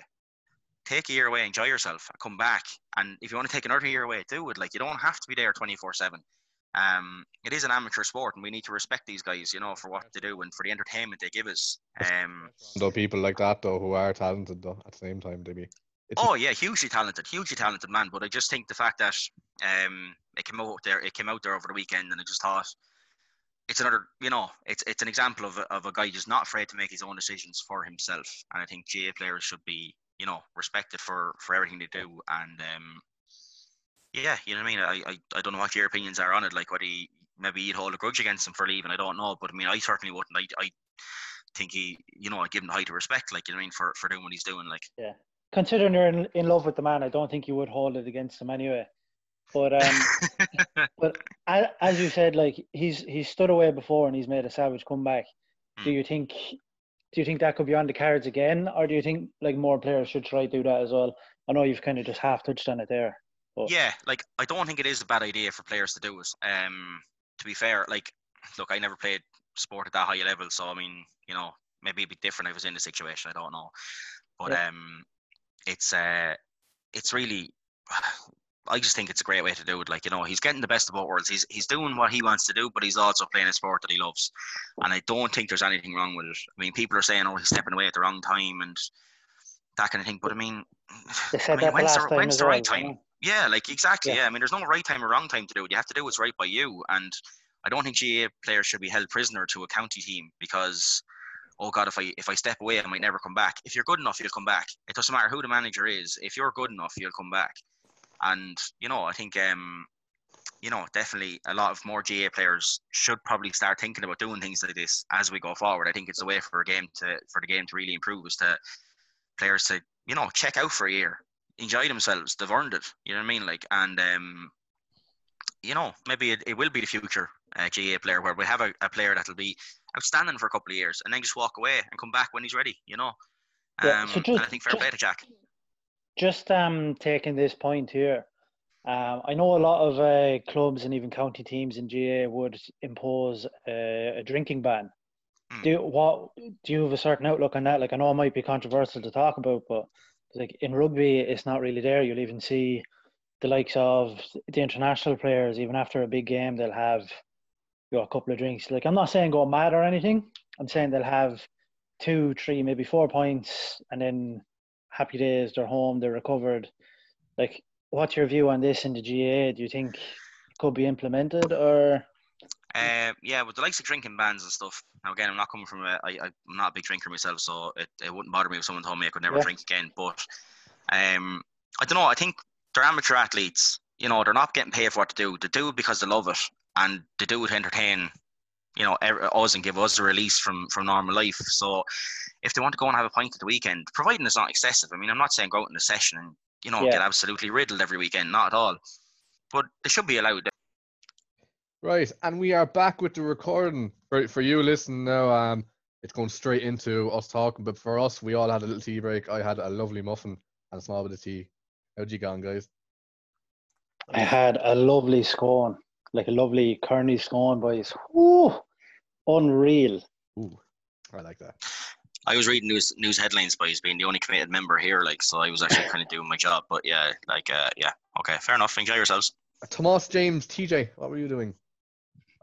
Speaker 2: Take a year away, enjoy yourself, come back, and if you want to take another year away, do it. Like you don't have to be there twenty four seven. Um, it is an amateur sport, and we need to respect these guys, you know, for what they do and for the entertainment they give us. Um,
Speaker 1: though people like that though who are talented though at the same time they be.
Speaker 2: Oh yeah, hugely talented, hugely talented man. But I just think the fact that um it came out there, it came out there over the weekend, and I just thought it's another, you know, it's it's an example of a, of a guy just not afraid to make his own decisions for himself. And I think GAA players should be, you know, respected for for everything they do. And um, yeah, you know what I mean. I, I I don't know what your opinions are on it. Like whether he, maybe you'd hold a grudge against him for leaving. I don't know, but I mean, I certainly wouldn't. I I think he, you know, I give him the height of respect. Like you know what I mean for for doing what he's doing. Like. Yeah.
Speaker 3: Considering you're in, in love with the man, I don't think you would hold it against him anyway. But um, but as you said, like he's he's stood away before and he's made a savage comeback. Do
Speaker 2: Hmm.
Speaker 3: you think do you think that could be on the cards again, or do you think like more players should try to do that as well? I know you've kind of just half touched on it there. But
Speaker 2: Yeah, like I don't think it is a bad idea for players to do it. Um, to be fair, like look, I never played sport at that high level. So I mean, you know, maybe it'd be different if I was in the situation. I don't know, but
Speaker 3: Yeah.
Speaker 2: um, it's uh, it's really. I just think it's a great way to do it. Like you know, he's getting the best of both worlds. He's he's doing what he wants to do, but he's also playing a sport that he loves. And I don't think there's anything wrong with it. I mean, people are saying, "Oh, he's stepping away at the wrong time," and that kind of thing. But I mean,
Speaker 3: They
Speaker 2: I mean,
Speaker 3: that
Speaker 2: when's the, when's the right time? Yeah, like exactly.
Speaker 3: Yeah.
Speaker 2: Yeah. I mean, there's no right time or wrong time to do it. You have to do what's right by you. And I don't think GAA players should be held prisoner to a county team because, oh God, if I if I step away, I might never come back. If you're good enough, you'll come back. It doesn't matter who the manager is. If you're good enough, you'll come back. And you know, I think um, you know, definitely a lot of more GAA players should probably start thinking about doing things like this as we go forward. I think it's a way for a game to for the game to really improve is to players to you know check out for a year, enjoy themselves. They've earned it. You know what I mean? Like and um, you know maybe it, it will be the future uh, GAA player where we have a, a player that'll be outstanding for a couple of years and then just walk away and come back when he's ready. You know. Um,
Speaker 3: Yeah, so
Speaker 2: and
Speaker 3: just-
Speaker 2: I think fair
Speaker 3: just-
Speaker 2: play to Jack.
Speaker 3: Just um, taking this point here, um, I know a lot of uh, clubs and even county teams in GAA would impose a, a drinking ban.
Speaker 2: Hmm.
Speaker 3: Do you, what do you have a certain outlook on that? Like I know it might be controversial to talk about, but like in rugby, it's not really there. You'll even see the likes of the international players, even after a big game, they'll have you know, a couple of drinks. Like I'm not saying go mad or anything. I'm saying they'll have two, three, maybe four points, and then happy days. They're home. They're recovered. Like, what's your view on this in the GAA? Do you think it could be implemented or?
Speaker 2: Uh, yeah, with the likes of drinking bans and stuff. Now again, I'm not coming from a. I, I'm not a big drinker myself, so it, it wouldn't bother me if someone told me I could never
Speaker 3: Yeah.
Speaker 2: drink again. But um, I don't know. I think they're amateur athletes. You know, they're not getting paid for what to do. They do it because they love it, and they do it to entertain. You know, er- us and give us a release from from normal life. So, if they want to go and have a pint at the weekend, providing it's not excessive. I mean, I'm not saying go out in a session and you know
Speaker 3: Yeah.
Speaker 2: get absolutely riddled every weekend. Not at all. But they should be allowed.
Speaker 1: Right, and we are back with the recording for for you. Listen now, um, it's going straight into us talking. But for us, we all had a little tea break. I had a lovely muffin and a small bit of tea. How'd you gone, guys?
Speaker 3: I had a lovely scone, like a lovely Kearney scone, boys. Woo, unreal.
Speaker 1: Ooh, I like that.
Speaker 2: I was reading news news headlines by being the only committed member here, like so I was actually kind of doing my job. But yeah, like uh, yeah, okay, fair enough. Enjoy yourselves.
Speaker 1: Thomas James, TJ, what were you doing?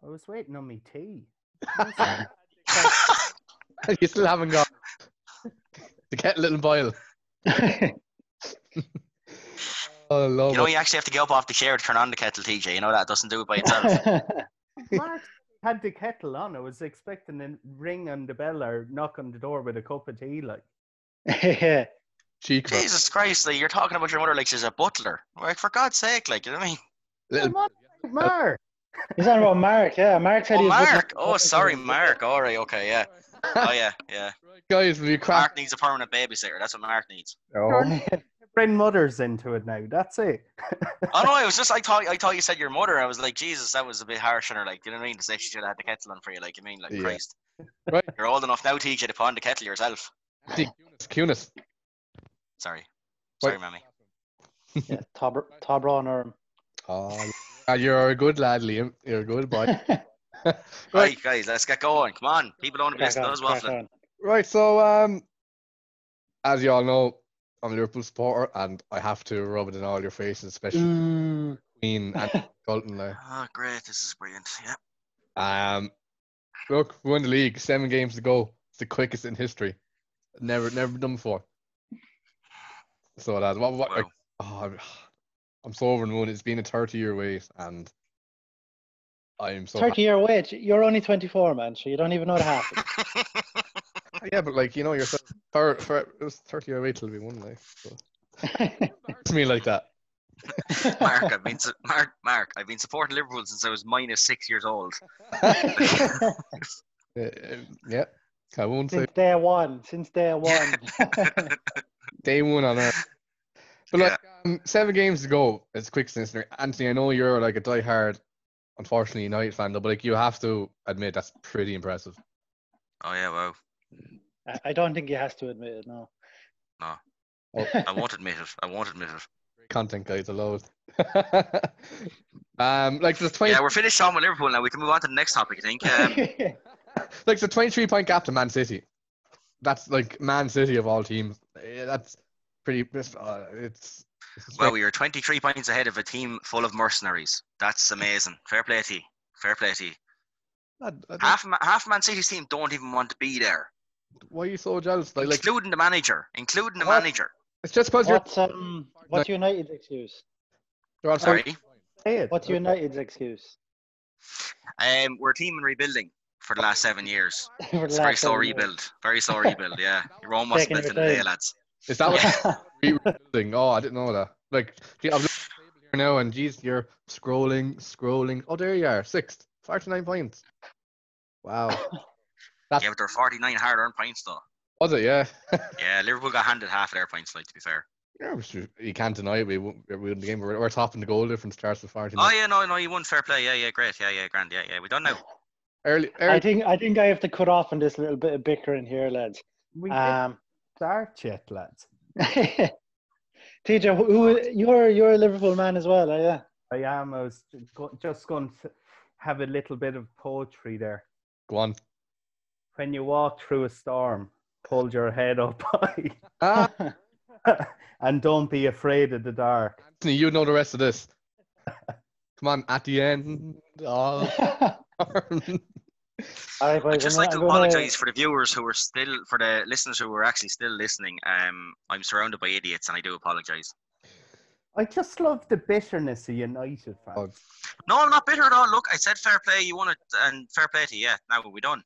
Speaker 4: I was waiting on me tea.
Speaker 1: you still haven't got the kettle little boil. Oh, love
Speaker 2: You know,
Speaker 1: it.
Speaker 2: you actually have to get up off the chair to turn on the kettle, TJ. You know that doesn't do it by itself.
Speaker 4: Mark had the kettle on. I was expecting a ring on the bell or knock on the door with a cup of tea. Like.
Speaker 1: Cheek, man.
Speaker 2: Jesus Christ, like, you're talking about your mother like she's a butler. Like for God's sake, like you know what I mean?
Speaker 1: Little,
Speaker 4: Come on, uh, Mark.
Speaker 3: He's on about Mark. Yeah, Mark said
Speaker 2: Oh,
Speaker 3: he
Speaker 2: Mark. Oh, sorry, Mark. All right, okay, yeah. Oh yeah, yeah.
Speaker 1: guys, will you crack?
Speaker 2: Mark needs a permanent babysitter. That's what Mark needs.
Speaker 1: Oh,
Speaker 4: Bring mothers into it now. That's it.
Speaker 2: Oh no, I was just I thought I thought you said your mother. I was like, Jesus, that was a bit harsh on her. Like, you know what I mean? To say she should have had the kettle on for you. Like, you mean, like,
Speaker 1: Yeah.
Speaker 2: Christ.
Speaker 1: Right.
Speaker 2: You're old enough now, teach you to put the kettle yourself.
Speaker 1: Cunis, Cunis.
Speaker 2: Sorry, sorry,
Speaker 1: Right.
Speaker 2: mammy.
Speaker 3: yeah, Tob Tob Ron
Speaker 1: Oh, yeah, you're a good lad, Liam. You're a good boy.
Speaker 3: or
Speaker 2: Right, guys, let's get going. Come on, people don't want to be listening to us waffling.
Speaker 1: Right, so um, as you all know, I'm a Liverpool supporter, and I have to rub it in all your faces, especially
Speaker 3: Mm.
Speaker 1: Queen and Colton. Like,
Speaker 2: Oh, great, this is brilliant. Yeah.
Speaker 1: um, look, we won the league, seven games to go. It's the quickest in history. Never, never done before. So that's what, what like, oh, I'm, I'm so over the moon. It's been a 30 year wait, and I'm so
Speaker 3: 30 year wait. You're only 24, man, so you don't even know what happened.
Speaker 1: happy. Yeah, but like you know, you're so, for, for it was 30 year wait till we won. Like, so. It's me like that.
Speaker 2: Mark, I've been su- Mark, Mark, I've been supporting Liverpool since I was minus six years old.
Speaker 1: Uh, uh, yeah, I won't say
Speaker 3: since day one. Since day one.
Speaker 1: day one on earth. But like um, seven games to go. It's quick since Anthony. I know you're like a diehard, unfortunately United fan, though, but like you have to admit that's pretty impressive.
Speaker 2: Oh yeah, wow.
Speaker 3: I- I don't think he has to admit it. No. No.
Speaker 2: I won't admit it. I won't admit it.
Speaker 1: Content guys, I love it. um, like there's twenty.
Speaker 2: Yeah, we're finished on with Liverpool now. We can move on to the next topic. I think. Um,
Speaker 1: like the 23 point gap to Man City. That's like Man City of all teams. That's pretty. Uh, it's. it's
Speaker 2: Well, we are 23 points ahead of a team full of mercenaries. That's amazing. Fair play to you. Fair play to you.
Speaker 1: I- I
Speaker 2: half, half Man City's team don't even want to be there,
Speaker 1: why are you so jealous? Like, like
Speaker 2: including the manager. Including the
Speaker 1: What?
Speaker 2: manager.
Speaker 1: it's just because you're.
Speaker 3: What's um what's United's excuse?
Speaker 1: You're on
Speaker 2: Sorry.
Speaker 3: What's United's excuse?
Speaker 2: Um, we're a team in rebuilding for the last seven years. It's a very
Speaker 3: last
Speaker 2: slow
Speaker 3: seven years.
Speaker 2: rebuild. Very slow rebuild. Yeah, Rome wasn't
Speaker 3: Taking
Speaker 2: built in
Speaker 3: your
Speaker 2: a day, lads.
Speaker 1: Is that what you're rebuilding? Oh, I didn't know that. Like, gee, I'm looking at the table here now, and geez, you're scrolling, scrolling. Oh, there you are, sixth, 49 points. Wow. That's,
Speaker 2: Yeah, but they're 49 hard-earned points though.
Speaker 1: was it? Yeah.
Speaker 2: Yeah, Liverpool got handed half of their points. Like to be fair.
Speaker 1: Yeah, which you you can't deny it. We won we won the game. We're, we're topping the goal difference starts with 40.
Speaker 2: Oh yeah, no, no, you won fair play. Yeah, yeah, great. Yeah, yeah, grand. Yeah, yeah, we done now.
Speaker 1: Early,
Speaker 3: I
Speaker 1: early.
Speaker 3: think I think I have to cut off on this little bit of bickering here, lads.
Speaker 4: We
Speaker 3: Um,
Speaker 4: start yet, lads.
Speaker 3: TJ, who you're you're a Liverpool man as well, are you?
Speaker 4: I am. I was just going to have a little bit of poetry there.
Speaker 1: Go on.
Speaker 4: When you walk through a storm, hold your head up high
Speaker 1: Ah,
Speaker 4: and don't be afraid of the dark.
Speaker 1: Anthony, you know the rest of this. Come on, at the end. Oh.
Speaker 3: All right.
Speaker 2: I'd just
Speaker 3: I'm
Speaker 2: like to
Speaker 3: gonna- I'm gonna-
Speaker 2: apologise for the viewers who are still, for the listeners who are actually still listening. Um, I'm surrounded by idiots, and I do apologise.
Speaker 4: I just love the bitterness of United fans.
Speaker 1: Oh,
Speaker 2: No, I'm not bitter at all. Look, I said fair play. You won it, and fair play to you. Yeah, now we're done.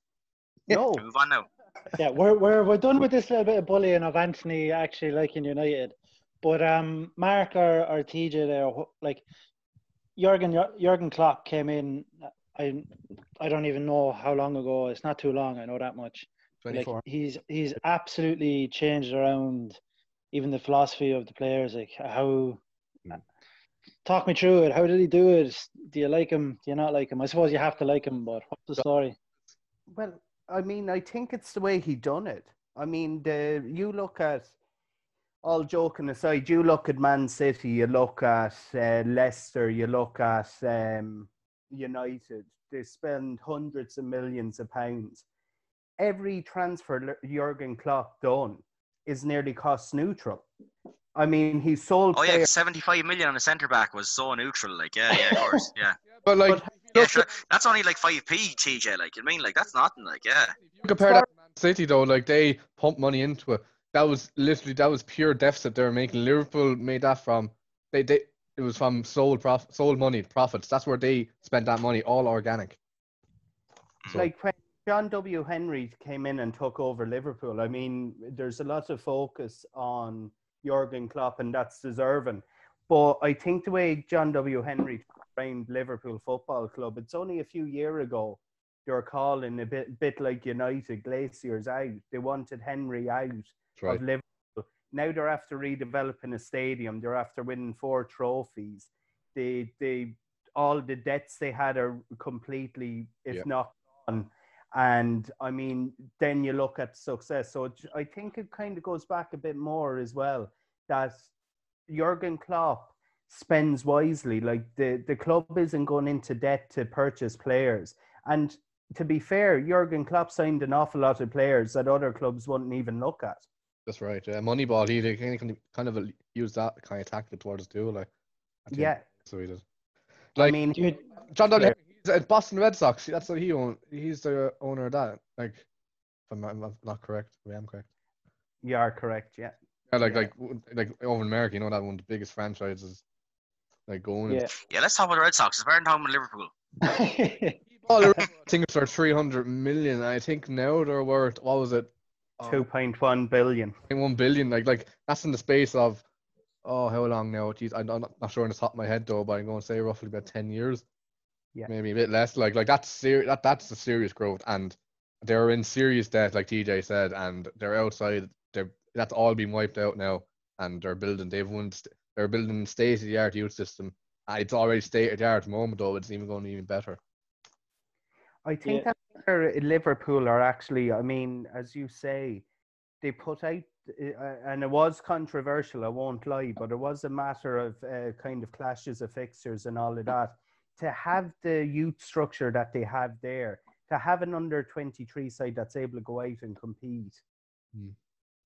Speaker 4: No,
Speaker 2: Move on now.
Speaker 3: Yeah, we're we're we're done with this little bit of bullying of Anthony actually liking United, but um, Mark or, or TJ there, like Jurgen Jurgen Klopp came in. I I don't even know how long ago. It's not too long. I know that much. Like
Speaker 1: 24.
Speaker 3: he's he's absolutely changed around even the philosophy of the players. Like how. Talk me through it. How did he do it? Do you like him? Do you not like him? I suppose you have to like him, but what's the story?
Speaker 4: well, I mean, I think it's the way he done it. I mean, the you look at all joking aside, you look at Man City, you look at uh, Leicester, you look at um, United. They spend hundreds of millions of pounds. Every transfer Jurgen Klopp done is nearly cost neutral. I mean, he sold.
Speaker 2: Oh yeah,
Speaker 4: players-
Speaker 2: 75 million on a centre back was so neutral. Like, yeah, yeah, of course, yeah.
Speaker 1: But like,
Speaker 4: But-
Speaker 1: you
Speaker 2: Yeah, sure. That's only like 5p, TJ. Like, you mean like that's nothing. Like, yeah.
Speaker 1: if you compare that to Man City though, like they pumped money into it. That was literally that was pure deficit they were making. Liverpool made that from they they it was from sold prof, sold money profits. That's where they spent that money, all organic. So,
Speaker 4: like when John W. Henry came in and took over Liverpool, I mean, there's a lot of focus on Jurgen Klopp, and that's deserving. But I think the way John W. Henry framed Liverpool Football Club, it's only a few years ago they were calling a bit, bit like United Glazers out. They wanted Henry out
Speaker 1: right.
Speaker 4: of Liverpool. Now they're after redeveloping a stadium. They're after winning four trophies. They, they, all the debts they had are completely, if
Speaker 1: Yeah.
Speaker 4: not gone. And I mean, then you look at success. So I think it kind of goes back a bit more as well that Jurgen Klopp spends wisely. Like the, the club isn't going into debt to purchase players. And to be fair, Jurgen Klopp signed an awful lot of players that other clubs wouldn't even look at.
Speaker 1: That's right. Yeah, Moneyball. He they kind of kind of used that kind of tactic towards us too. Like, I think.
Speaker 4: Yeah,
Speaker 1: So he did.
Speaker 4: I mean,
Speaker 3: Do
Speaker 1: John W.
Speaker 4: Fair.
Speaker 1: He's at Boston Red Sox. That's what he own. He's the owner of that. Like, if I'm not, I'm not- not correct. I am correct.
Speaker 4: you are correct. Yeah.
Speaker 1: Yeah, like
Speaker 4: Yeah.
Speaker 1: like like over in America, you know that one of the biggest franchises. Like going.
Speaker 3: yeah.
Speaker 2: Yeah, let's talk about the Red Sox. It's better than talking about Liverpool.
Speaker 1: The Red Sox, I think it's for three hundred million. I think now they're worth what was it? Oh,
Speaker 4: 2.1 billion.
Speaker 1: one billion. Like like that's in the space of oh how long now? Jeez, I'm not, not sure on the top of my head though, but I'm going to say roughly about ten years.
Speaker 4: Yeah.
Speaker 1: Maybe a bit less. Like like that's ser- that that's the serious growth, and they're in serious debt, like TJ said, and they're outside. They're that's all been wiped out now, and they're building. They've won. They're building state of the art youth system. Uh, It's already state of the art at the moment, though. It's even going even better.
Speaker 4: I think
Speaker 3: Yeah.
Speaker 4: that's where Liverpool are actually. I mean, as you say, they put out, uh, and it was controversial. I won't lie, but it was a matter of uh, kind of clashes of fixtures and all of that. To have the youth structure that they have there, to have an under 23 side that's able to go out and compete
Speaker 1: Hmm.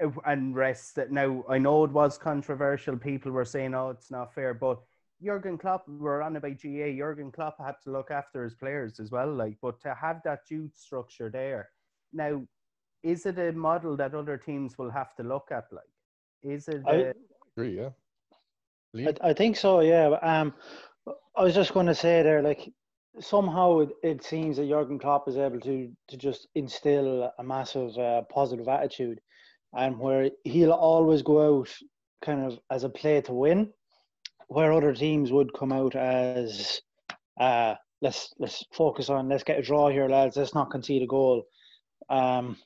Speaker 4: Uh, and rest that now I know it was controversial people were saying oh it's not fair but Jurgen Klopp we're on about GA Jurgen Klopp had to look after his players as well like but to have that youth structure there now is it a model that other teams will have to look at like is it
Speaker 3: I-
Speaker 4: a-
Speaker 1: Agree, yeah.
Speaker 3: I, I think so, yeah. Um, I was just going to say there, like somehow it, it seems that Jurgen Klopp is able to to just instill a massive uh, positive attitude, and where he'll always go out kind of as a play to win, where other teams would come out as uh, let's let's focus on let's get a draw here, lads. Let's not concede a goal. Um,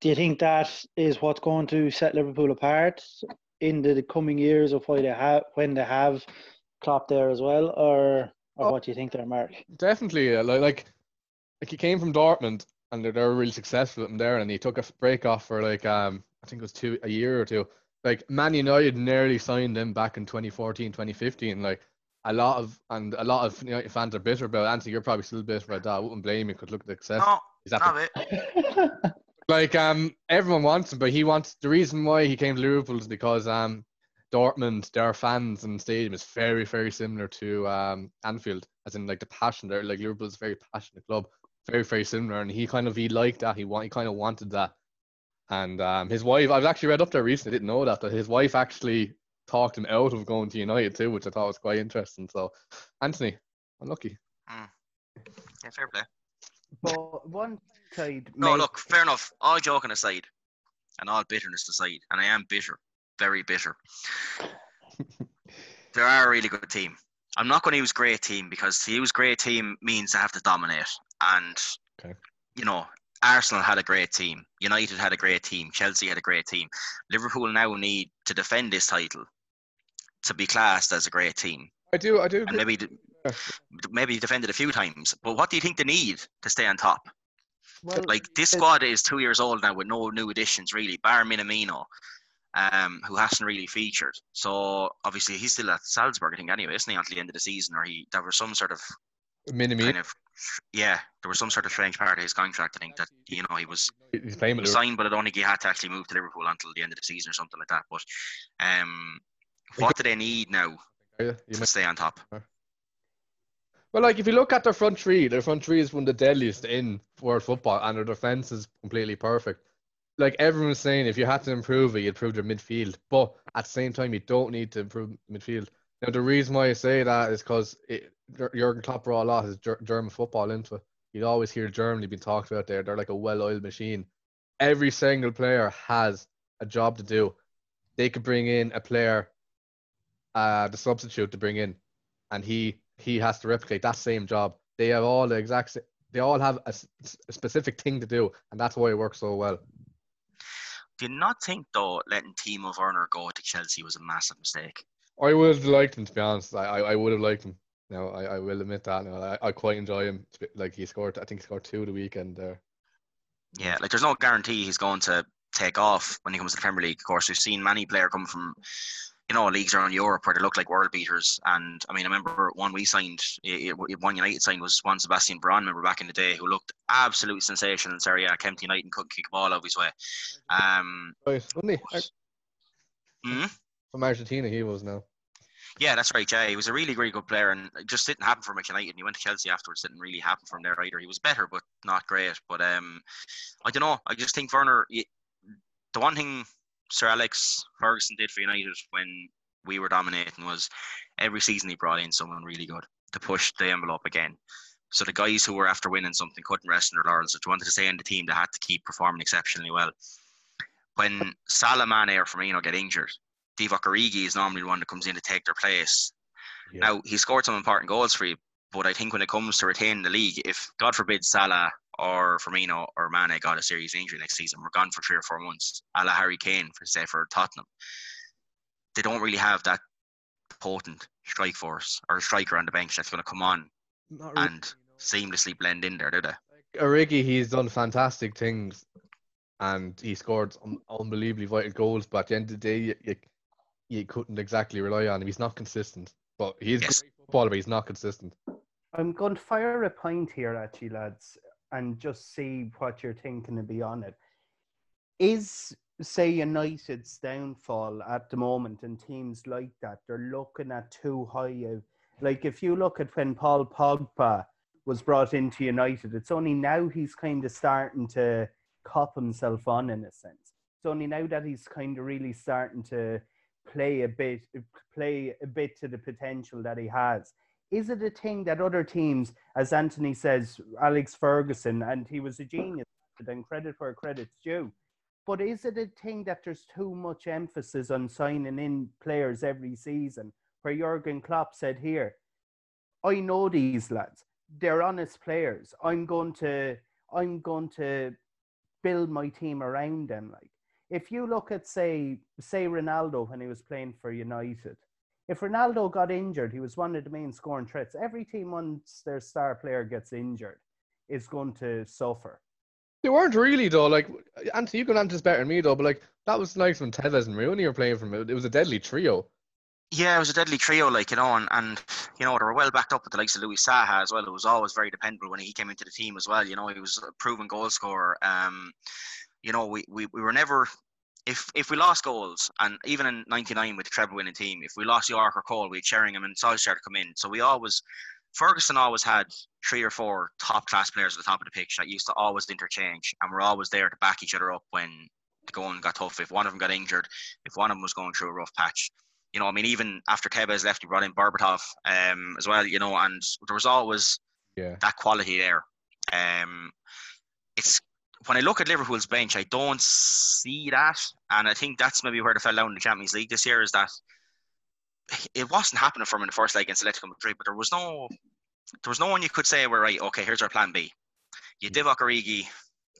Speaker 3: do you think that is what's going to set Liverpool apart in the coming years of why they have when they have Klopp there as well, or or
Speaker 1: Oh.
Speaker 3: what do you think there, Mark?
Speaker 1: Definitely, yeah. Like, like, like he came from Dortmund, and they're, they're really successful with him there, and he took a break off for like um I think it was two a year or two. Like Man United nearly signed him back in 2014, 2015. Like a lot of and a lot of United fans are bitter about. it. Anthony, you're probably still bitter about that. I wouldn't blame you. Because look at the success.
Speaker 2: No,
Speaker 1: He's at
Speaker 2: not
Speaker 1: the-
Speaker 2: it.
Speaker 1: like um everyone wants him, but he wants the reason why he came to Liverpool is because um Dortmund, their fans and stadium is very, very similar to um Anfield, as in like the passion there. Like Liverpool is a very passionate club, very, very similar, and he kind of he liked that. He want he kind of wanted that, and um his wife. I've actually read up there recently. Didn't know that that his wife actually talked him out of going to United too, which I thought was quite interesting. So, Anthony, unlucky.
Speaker 2: Yeah, fair play.
Speaker 4: but one side
Speaker 2: No,
Speaker 4: may-
Speaker 2: look, fair enough. All joking aside, and all bitterness aside, and I am bitter, very bitter. they are a really good team. I'm not going to use great team because to use great team means they have to dominate. And,
Speaker 1: Okay.
Speaker 2: you know, Arsenal had a great team. United had a great team. Chelsea had a great team. Liverpool now need to defend this title to be classed as a great team.
Speaker 1: I do, I do.
Speaker 2: And maybe maybe defended a few times. But what do you think they need to stay on top?
Speaker 4: well,
Speaker 2: Like this squad is two years old now with no new additions really, bar Minamino, um, who hasn't really featured. So obviously he's still at Salzburg, I think, anyway, isn't he, At the end of the season? Or he there was some sort of
Speaker 1: Mini-me.
Speaker 2: kind of yeah, there was some sort of strange part of his contract. I think that you know he was
Speaker 1: He's
Speaker 2: he was signed, but I don't think he had to actually move to Liverpool until the end of the season or something like that. But um, what do they need now
Speaker 1: Yeah, you
Speaker 2: to stay on top?
Speaker 1: Well, like if you look at their front three, their front three is one of the deadliest in world football, and their defense is completely perfect. Like everyone's saying, if you had to improve it, you'd improve their midfield. But at the same time, you don't need to improve midfield. Now, the reason why I say that is because Jurgen Klopp brought a lot of German football into it. You'd always hear Germany being talked about there. They're like a well-oiled machine. Every single player has a job to do. They could bring in a player, uh, the substitute to bring in, and he he has to replicate that same job. They have all the exact. They all have a specific thing to do, and that's why it works so well.
Speaker 2: Do you not think though letting Timo Werner go to Chelsea was a massive mistake?
Speaker 1: I would have liked him to be honest. I, I, I would have liked him. No, I, I will admit that. No, I, I quite enjoy him. Like he scored, I think he scored two the weekend there.
Speaker 2: Yeah, like there's no guarantee he's going to take off when he comes to the Premier League. Of course, we've seen many player come from, you know, leagues around Europe where they look like world beaters. And I mean, I remember one we signed, one United signed was Juan Sebastian Veron. Remember back in the day, who looked absolutely sensational in Serie A. Came to United and couldn't kick a ball out of his way. Um,
Speaker 1: Right, wasn't he?
Speaker 2: Hmm?
Speaker 1: From Argentina, he was now.
Speaker 2: Yeah, that's right. Yeah, he was a really, really good player, and just didn't happen for him at United. And he went to Chelsea afterwards. Didn't really happen for him there either. He was better, but not great. But um, I don't know. I just think Werner. The one thing Sir Alex Ferguson did for United when we were dominating was every season he brought in someone really good to push the envelope again. So the guys who were after winning something couldn't rest in their laurels. If they wanted to stay in the team, they had to keep performing exceptionally well. When Salah, Mane, or Firmino get injured, Divock Origi is normally the one that comes in to take their place.
Speaker 1: Yeah.
Speaker 2: Now he scored some important goals for you, but I think when it comes to retaining the league, if God forbid Salah or Firmino or Mane got a serious injury next season, we're gone for three or four months, a la Harry Kane for say for Tottenham. They don't really have that potent strike force or striker on the bench that's going to come on
Speaker 1: really,
Speaker 2: and seamlessly blend in there, do they?
Speaker 1: Origi, he's done fantastic things, and he scored un- unbelievably vital goals. But at the end of the day, you, you, you couldn't exactly rely on him. He's not consistent, but he's
Speaker 2: Yes.
Speaker 1: a great footballer, but he's not consistent.
Speaker 4: I'm going to fire a point here at you, lads. and just see what you're thinking to be on it. Is say United's downfall at the moment and teams like that, they're looking at too high of like if you look at when Paul Pogba was brought into United, it's only now he's kind of starting to cop himself on in a sense. It's only now that he's kind of really starting to play a bit play a bit to the potential that he has. Is it a thing that other teams, as Anthony says, Alex Ferguson, and he was a genius, and credit where credit's due. But is it a thing that there's too much emphasis on signing in players every season? Where Jurgen Klopp said, "Here, I know these lads. They're honest players. I'm going to, I'm going to build my team around them. Like, if you look at say say Ronaldo when he was playing for United, if Ronaldo got injured, he was one of the main scoring threats. Every team once their star player gets injured is going to suffer.
Speaker 1: They weren't really though. Like Anthony, you can answer this better than me though. But like that was nice when Tevez and Rooney were playing from it. It was a deadly trio.
Speaker 2: Yeah, it was a deadly trio, like you know, and, and you know they were well backed up with the likes of Louis Saha as well. It was always very dependable when he came into the team as well. You know, he was a proven goal scorer. Um, you know, we, we, we were never if if we lost goals, and even in '99 with the treble winning team, if we lost Yorke or Cole, we had Sheringham and Solskjaer to come in. So we always Ferguson always had three or four top class players at the top of the pitch that used to always interchange, and we're always there to back each other up when the going got tough. If one of them got injured, if one of them was going through a rough patch, you know, I mean, even after Tevez left, he brought in Berbatov um, as well, you know, and there was always
Speaker 1: yeah.
Speaker 2: that quality there. Um, it's when I look at Liverpool's bench, I don't see that, and I think that's maybe where they fell down in the Champions League this year. Is that it wasn't happening for him in the first leg against Atletico Madrid, but there was no, there was no one you could say, "We're right, okay, here's our plan B." You Divock Origi,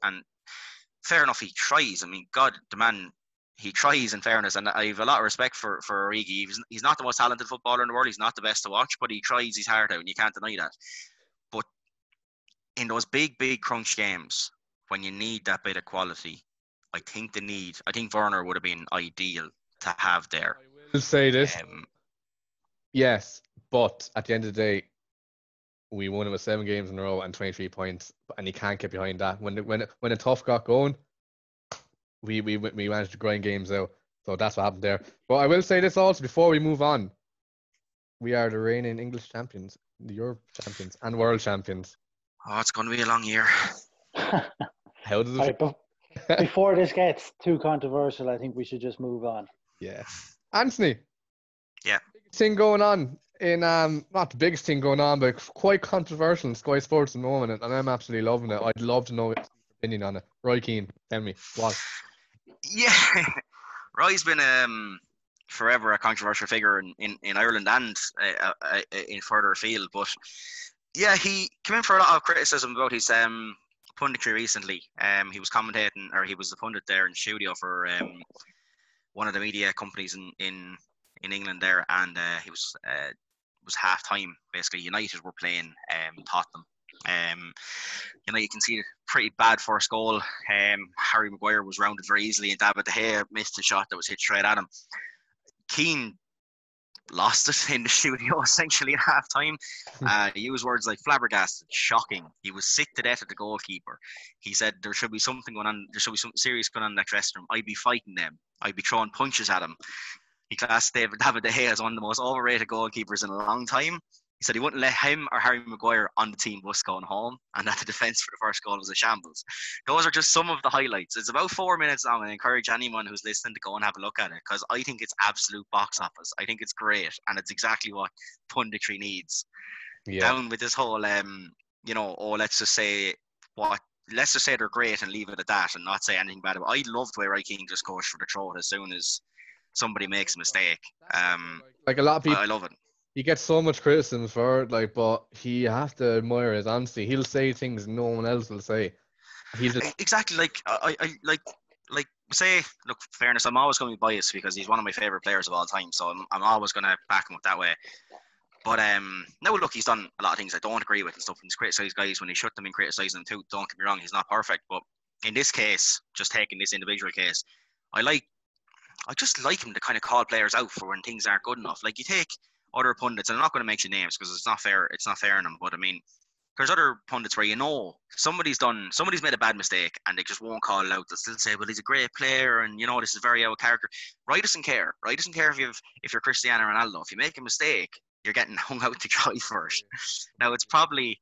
Speaker 2: and fair enough, he tries. I mean, God, the man, he tries. In fairness, and I have a lot of respect for for Origi. He's, he's not the most talented footballer in the world. He's not the best to watch, but he tries his heart out, and you can't deny that. But in those big, big crunch games, when you need that bit of quality, I think the need, I think Werner would have been ideal to have there.
Speaker 1: I will say this. Um, yes, but at the end of the day, we won it with seven games in a row and 23 points, and you can't get behind that. When when when a tough got going, we we we managed to grind games out. So that's what happened there. But I will say this also before we move on. We are the reigning English champions, the Europe champions, and world champions.
Speaker 2: Oh, it's going to be a long year.
Speaker 1: How does it?
Speaker 3: Right, before this gets too controversial, I think we should just move on.
Speaker 1: Yeah, Anthony.
Speaker 2: Yeah.
Speaker 1: Thing going on in um not the biggest thing going on, but quite controversial in Sky Sports at the moment, and I'm absolutely loving it. I'd love to know your opinion on it. Roy Keane, tell me what.
Speaker 2: Yeah, Roy's been um forever a controversial figure in, in, in Ireland and uh, uh, uh in further afield, but yeah, he came in for a lot of criticism about his um punditry recently. Um, he was commentating, or he was the pundit there in studio for um, one of the media companies in in, in England there, and uh, he was uh, was half time basically. United were playing um, Tottenham. Um, you know, you can see a pretty bad first goal. Um, Harry Maguire was rounded very easily, and David De Gea missed a shot that was hit straight at him. Keane lost it in the studio essentially at half time. Hmm. Uh, he used words like flabbergasted, shocking. He was sick to death at the goalkeeper. He said there should be something going on, there should be something serious going on in that dressing room. I'd be fighting them. I'd be throwing punches at him. He classed David, David De Gea as one of the most overrated goalkeepers in a long time. He said he wouldn't let him or Harry Maguire on the team bus going home, and that the defence for the first goal was a shambles. Those are just some of the highlights. It's about four minutes long, and I encourage anyone who's listening to go and have a look at it because I think it's absolute box office. I think it's great, and it's exactly what punditry needs. Yeah. Down with this whole, um, you know, oh, let's just say what let's just say they're great and leave it at that and not say anything bad about it. I loved where Roy Keane just goes for the throat as soon as somebody makes a mistake. Um,
Speaker 1: like a lot of people, I
Speaker 2: love it
Speaker 1: he gets so much criticism for it, like, but he has to admire his honesty. He'll say things no one else will say. He's
Speaker 2: exactly like I, I like like say look fairness. I'm always going to be biased because he's one of my favorite players of all time, so I'm, I'm always going to back him up that way. But um, now look, he's done a lot of things I don't agree with and stuff. And he's criticised guys when he should them and criticising them too. Don't get me wrong, he's not perfect, but in this case, just taking this individual case, I like I just like him to kind of call players out for when things aren't good enough. Like you take other pundits, and I'm not going to mention names because it's not fair. It's not fair in them. But I mean, there's other pundits where you know somebody's done somebody's made a bad mistake and they just won't call it out. They'll still say, "Well, he's a great player," and you know this is very out of character. Right doesn't care. Roy doesn't care if you've if you're Cristiano Ronaldo. If you make a mistake, you're getting hung out to dry first. Now it's probably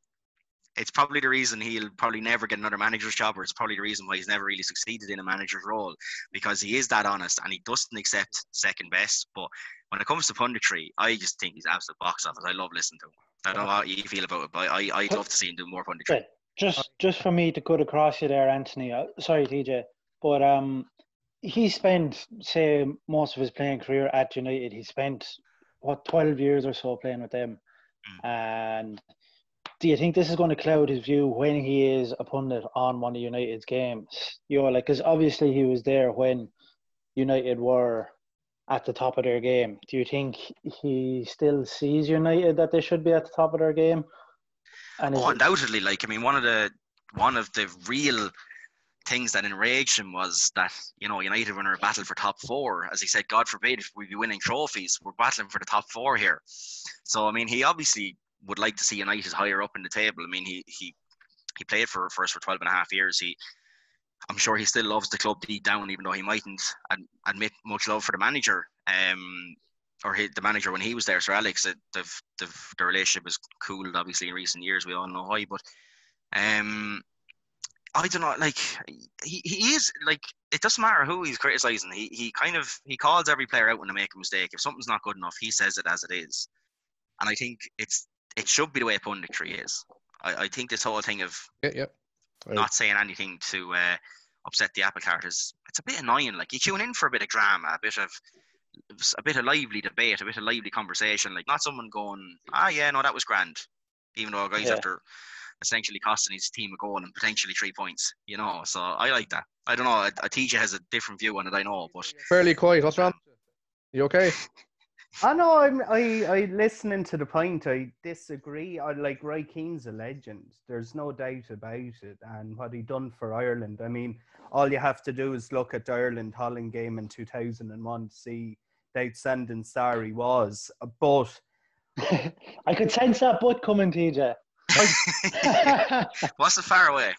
Speaker 2: it's probably the reason he'll probably never get another manager's job, or it's probably the reason why he's never really succeeded in a manager's role because he is that honest and he doesn't accept second best. But when it comes to punditry, I just think he's absolute box office. I love listening to him. I don't know how you feel about it, but I I'd love to see him do more punditry.
Speaker 3: Just just for me to cut across you there, Anthony. Uh, sorry, TJ, but um, he spent say most of his playing career at United. He spent what twelve years or so playing with them, mm. and do you think this is going to cloud his view when he is a pundit on one of United's games? You know, like because obviously he was there when United were at the top of their game. Do you think he still sees United that they should be at the top of their game?
Speaker 2: And oh, undoubtedly. Like I mean, one of the one of the real things that enraged him was that you know United were in a battle for top four. As he said, God forbid if we be winning trophies, we're battling for the top four here. So I mean, he obviously would like to see United higher up in the table. I mean, he he he played for us for 12 and a half years. He I'm sure he still loves the club deep down, even though he mightn't admit much love for the manager. Um, or he, the manager when he was there, Sir Alex. The, the, the, the relationship has cooled obviously in recent years. We all know why, but um, I don't know. Like he, he is like it doesn't matter who he's criticizing. He he kind of he calls every player out when they make a mistake. If something's not good enough, he says it as it is. And I think it's it should be the way a punditry is. I, I think this whole thing of
Speaker 1: yeah, yeah.
Speaker 2: Right. not saying anything to uh, upset the apple cart is it's a bit annoying. Like you tune in for a bit of drama, a bit of a bit of lively debate, a bit of lively conversation. Like not someone going, ah, yeah, no, that was grand, even though guys yeah. after essentially costing his team a goal and potentially three points. You know, so I like that. I don't know. Atija has a different view on it. I know, but
Speaker 1: fairly quiet. What's wrong? You okay?
Speaker 4: I know. I'm. I. I listening to the point. I disagree. I like Roy Keane's a legend. There's no doubt about it. And what he done for Ireland. I mean, all you have to do is look at the Ireland Holland game in 2001 to see the outstanding star he was. But
Speaker 3: I could sense that butt coming, TJ.
Speaker 2: What's the far away?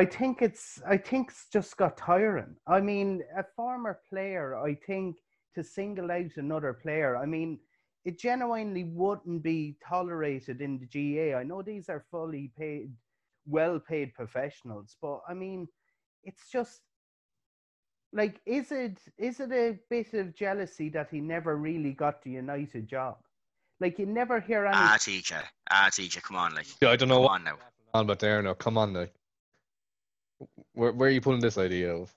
Speaker 4: I think it's. I think it's just got tiring. I mean, a former player. I think to single out another player. I mean, it genuinely wouldn't be tolerated in the GAA. I know these are fully paid, well paid professionals, but I mean, it's just like is it is it a bit of jealousy that he never really got the United job? Like you never hear any.
Speaker 2: Ah, teacher, ah, teacher, come on, like.
Speaker 1: Yeah, I don't know
Speaker 2: come
Speaker 1: what
Speaker 2: on now.
Speaker 1: On, but there now, come on now. Where where are you pulling this idea of?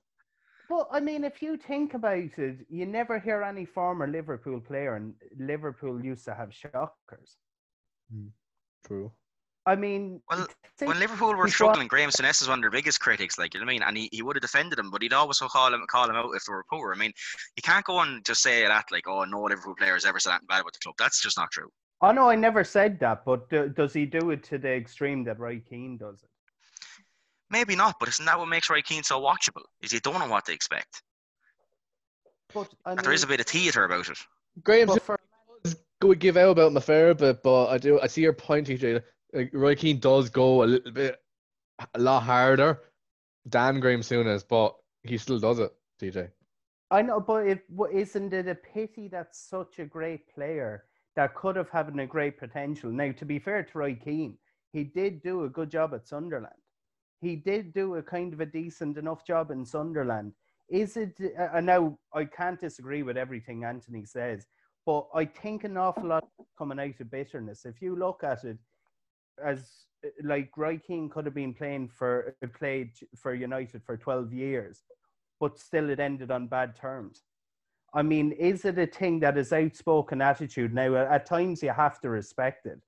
Speaker 4: Well, I mean, if you think about it, you never hear any former Liverpool player, and Liverpool used to have shockers.
Speaker 1: Hmm. True.
Speaker 4: I mean,
Speaker 2: well, when Liverpool were struggling, Graeme Souness is one of their biggest critics. Like you know what I mean, and he, he would have defended him, but he'd always call him call him out if they were poor. I mean, you can't go and just say that like, oh, no Liverpool player has ever said that bad about the club. That's just not true.
Speaker 4: Oh no, I never said that. But do, does he do it to the extreme that Roy Keane does it?
Speaker 2: Maybe not, but isn't that what makes Roy Keane so watchable? Is you don't know what to expect. But I mean, there is a bit of theatre about it.
Speaker 1: Graham for... would give out about him a fair bit, but I do I see your point, TJ. Like, Roy Keane does go a little bit a lot harder than Graeme Souness, but he still does it, TJ.
Speaker 4: I know, but if, isn't it a pity that such a great player that could have had a great potential? Now, to be fair to Roy Keane, he did do a good job at Sunderland he did do a kind of a decent enough job in Sunderland. Is it? Uh, uh now I can't disagree with everything Anthony says, but I think an awful lot coming out of bitterness. If you look at it, as uh, like Roy Keane could have been playing for uh, played for United for twelve years, but still it ended on bad terms. I mean, is it a thing that is outspoken attitude? Now, at times you have to respect it,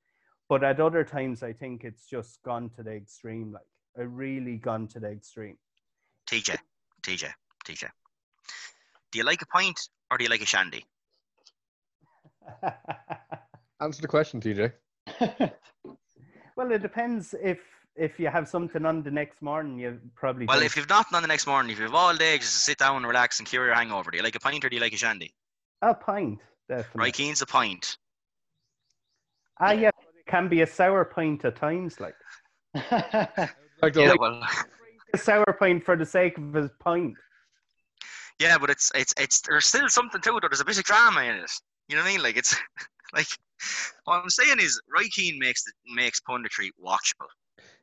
Speaker 4: but at other times I think it's just gone to the extreme. Like really gone to the extreme.
Speaker 2: TJ, TJ, TJ. Do you like a pint or do you like a shandy?
Speaker 1: Answer the question, TJ.
Speaker 4: well, it depends if if you have something on the next morning, you probably.
Speaker 2: Well,
Speaker 4: don't.
Speaker 2: if you've nothing on the next morning, if you've all day just to sit down and relax and cure your hangover, do you like a pint or do you like a shandy?
Speaker 4: A pint, definitely.
Speaker 2: Right, Keane's a pint.
Speaker 4: Ah, yeah, it can be a sour pint at times, like.
Speaker 1: Like the
Speaker 2: Yeah,
Speaker 1: like,
Speaker 2: well,
Speaker 4: A sour pint for the sake of his pint.
Speaker 2: yeah, but it's it's it's there's still something to it. There's a bit of drama in it. You know what I mean? Like it's like what I'm saying is Roy Keane makes the, makes punditry watchable.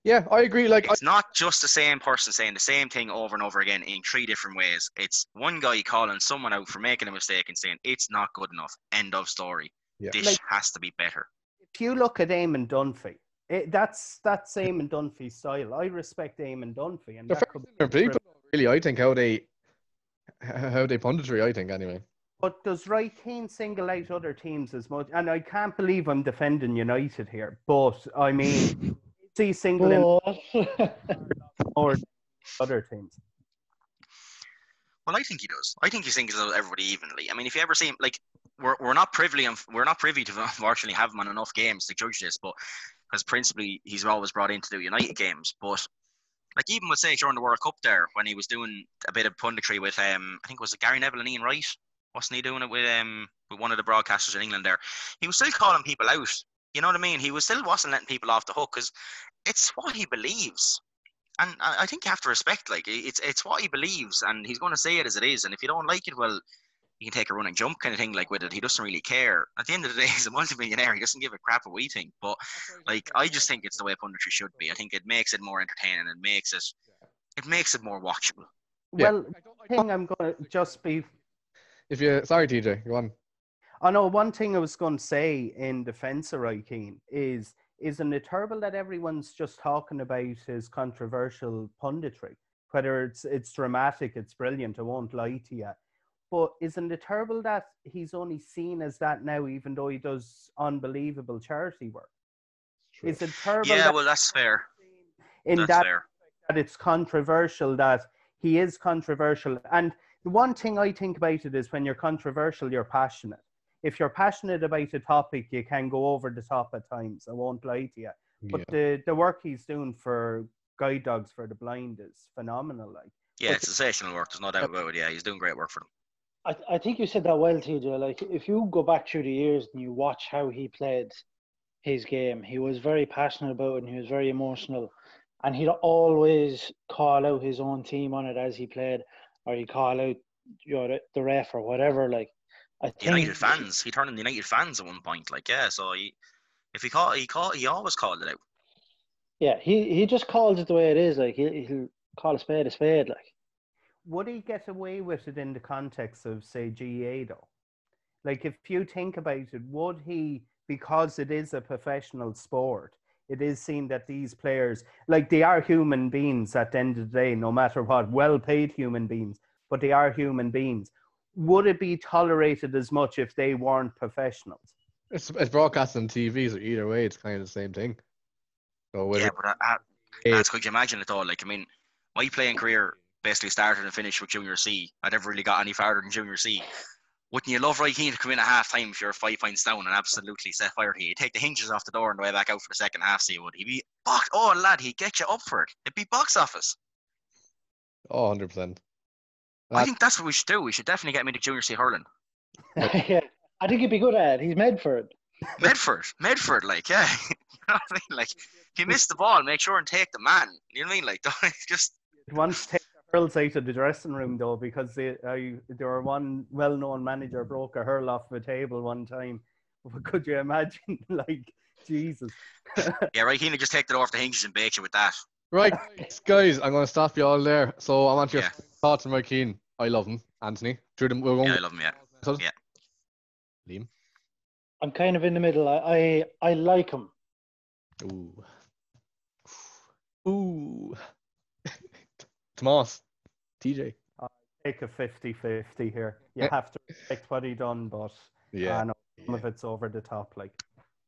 Speaker 1: yeah, I agree. Like I,
Speaker 2: It's not just the same person saying the same thing over and over again in three different ways. It's one guy calling someone out for making a mistake and saying it's not good enough. End of story.
Speaker 1: Yeah.
Speaker 2: This
Speaker 4: Like-
Speaker 2: has to be better.
Speaker 4: If you look at Eamon Dunphy, it, that's that's Eamon Dunphy style. I respect Eamon Dunphy, and
Speaker 1: they're
Speaker 4: that could be
Speaker 1: people. Really, I think how they how they punditry. I think anyway.
Speaker 4: But does Roy Keane single out other teams as much? And I can't believe I'm defending United here, but I mean, is he singling
Speaker 3: But
Speaker 4: more than other teams?
Speaker 2: Well, I think he does. I think he singles out everybody evenly. I mean, if you ever see him, like we're we're not privy we're not privy to unfortunately have him on enough games to judge this, but because principally he's always brought in to do United games, but. Like even with say during the World Cup there, when he was doing a bit of punditry with um, I think it was Gary Neville and Ian Wright, wasn't he doing it with um with one of the broadcasters in England there? He was still calling people out. You know what I mean? He was still wasn't letting people off the hook because it's what he believes and I I think you have to respect like it's it's what he believes, and he's going to say it as it is. And if you don't like it, well, you can take a run and jump kind of thing like with it. He doesn't really care. At the end of the day, he's a multimillionaire. He doesn't give a crap what we think. But like I just think it's the way punditry should be. I think it makes it more entertaining. It makes it it makes it more watchable.
Speaker 1: Yeah.
Speaker 4: Well, I think I'm going to just be.
Speaker 1: If you sorry, TJ, go on.
Speaker 4: I know one thing I was going to say in defense of Roy Keane is isn't it terrible that everyone's just talking about his controversial punditry? Whether it's it's dramatic, it's brilliant. I won't lie to you. But isn't it terrible that he's only seen as that now, even though he does unbelievable charity work? Is it terrible
Speaker 2: Yeah,
Speaker 4: that
Speaker 2: well, that's fair.
Speaker 4: in
Speaker 2: That's
Speaker 4: that
Speaker 2: fair.
Speaker 4: that it's controversial that he is controversial and the one thing i think about it is when you're controversial you're passionate if you're passionate about a topic you can go over the top at times i won't lie to you but
Speaker 1: Yeah.
Speaker 4: the the work he's doing for guide dogs for the blind is phenomenal like
Speaker 2: Yeah, it's sensational work. There's no doubt about it. Yeah, he's doing great work for them.
Speaker 3: I, I think you said that well, TJ. Like, if you go back through the years and you watch how he played his game, he was very passionate about it and he was very emotional. And he'd always call out his own team on it as he played, or he'd call out you know, the- ref or whatever. Like, I think.
Speaker 2: United fans. He turned on the United fans at one point. Like, yeah, so he if he caught he caught he always called it out.
Speaker 3: Yeah, he, he just calls it the way it is. Like, he'll, he'll call a spade a spade. Like,
Speaker 4: would he get away with it in the context of say GAA though like if you think about it would he because it is a professional sport it is seen that these players like they are human beings at the end of the day no matter what well paid human beings but they are human beings would it be tolerated as much if they weren't professionals
Speaker 1: It's, it's broadcast on TV, so either way, it's kind of the same thing. So whether
Speaker 2: Yeah, but uh, uh,
Speaker 1: Yeah.
Speaker 2: lads, could you imagine it all? Like, I mean, my playing career basically started and finished with Junior C. I never really got any farther than Junior C. Wouldn't you love Roy Keane to come in at half time if you're five points down and absolutely set fire to you? He'd take the hinges off the door on the way back out for the second half, so you would. He'd be box. Oh, lad, he'd get you up for it. It'd be box office.
Speaker 1: oh, 100 percent.
Speaker 2: I think that's what we should do. We should definitely get him into Junior C hurling.
Speaker 3: yeah, I think he'd be good at it. He's made for it.
Speaker 2: Medford, Medford, like, yeah. you know what I mean? Like, if you miss the ball, make sure and take the man. You know what I mean? Like, don't just
Speaker 4: once take the hurls out of the dressing room though because they, I, there were one well-known manager broke a hurl off the table one time could you imagine like jesus
Speaker 2: yeah, right. He'd just take it off the hinges and bake you with that.
Speaker 1: Right, guys, guys, I'm going to stop you all there. So I want your
Speaker 2: Yeah.
Speaker 1: thoughts on Roy Keane. I love him, Anthony. Through them, we're going.
Speaker 2: Yeah, I love him. Yeah. Yeah.
Speaker 1: Liam.
Speaker 3: I'm kind of in the middle. I I, I like him.
Speaker 1: Ooh. Ooh. Tomas. TJ.
Speaker 4: take a 50-50 here you have to respect what he done but
Speaker 1: Yeah.
Speaker 4: I know some of it's over the top like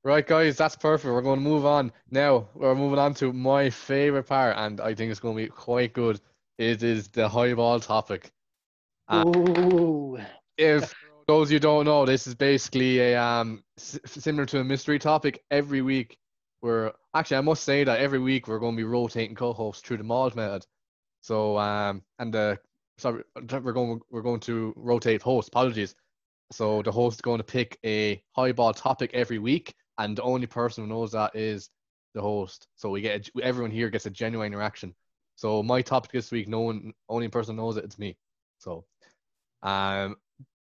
Speaker 1: Right, guys, that's perfect. We're going to move on now. We're moving on to my favorite part, and I think it's going to be quite good. It is the high ball topic. Ah.
Speaker 3: Ooh.
Speaker 1: If those you don't know, this is basically a um s- similar to a mystery topic. Every week, we're actually I must say that every week we're going to be rotating co-hosts through the Malt method. So um and the sorry we're going we're going to rotate hosts. Apologies. So the host is going to pick a highball topic every week, and the only person who knows that is the host, so we get a, everyone here gets a genuine reaction. So my topic this week, no one, only person knows it, it's me. So, um,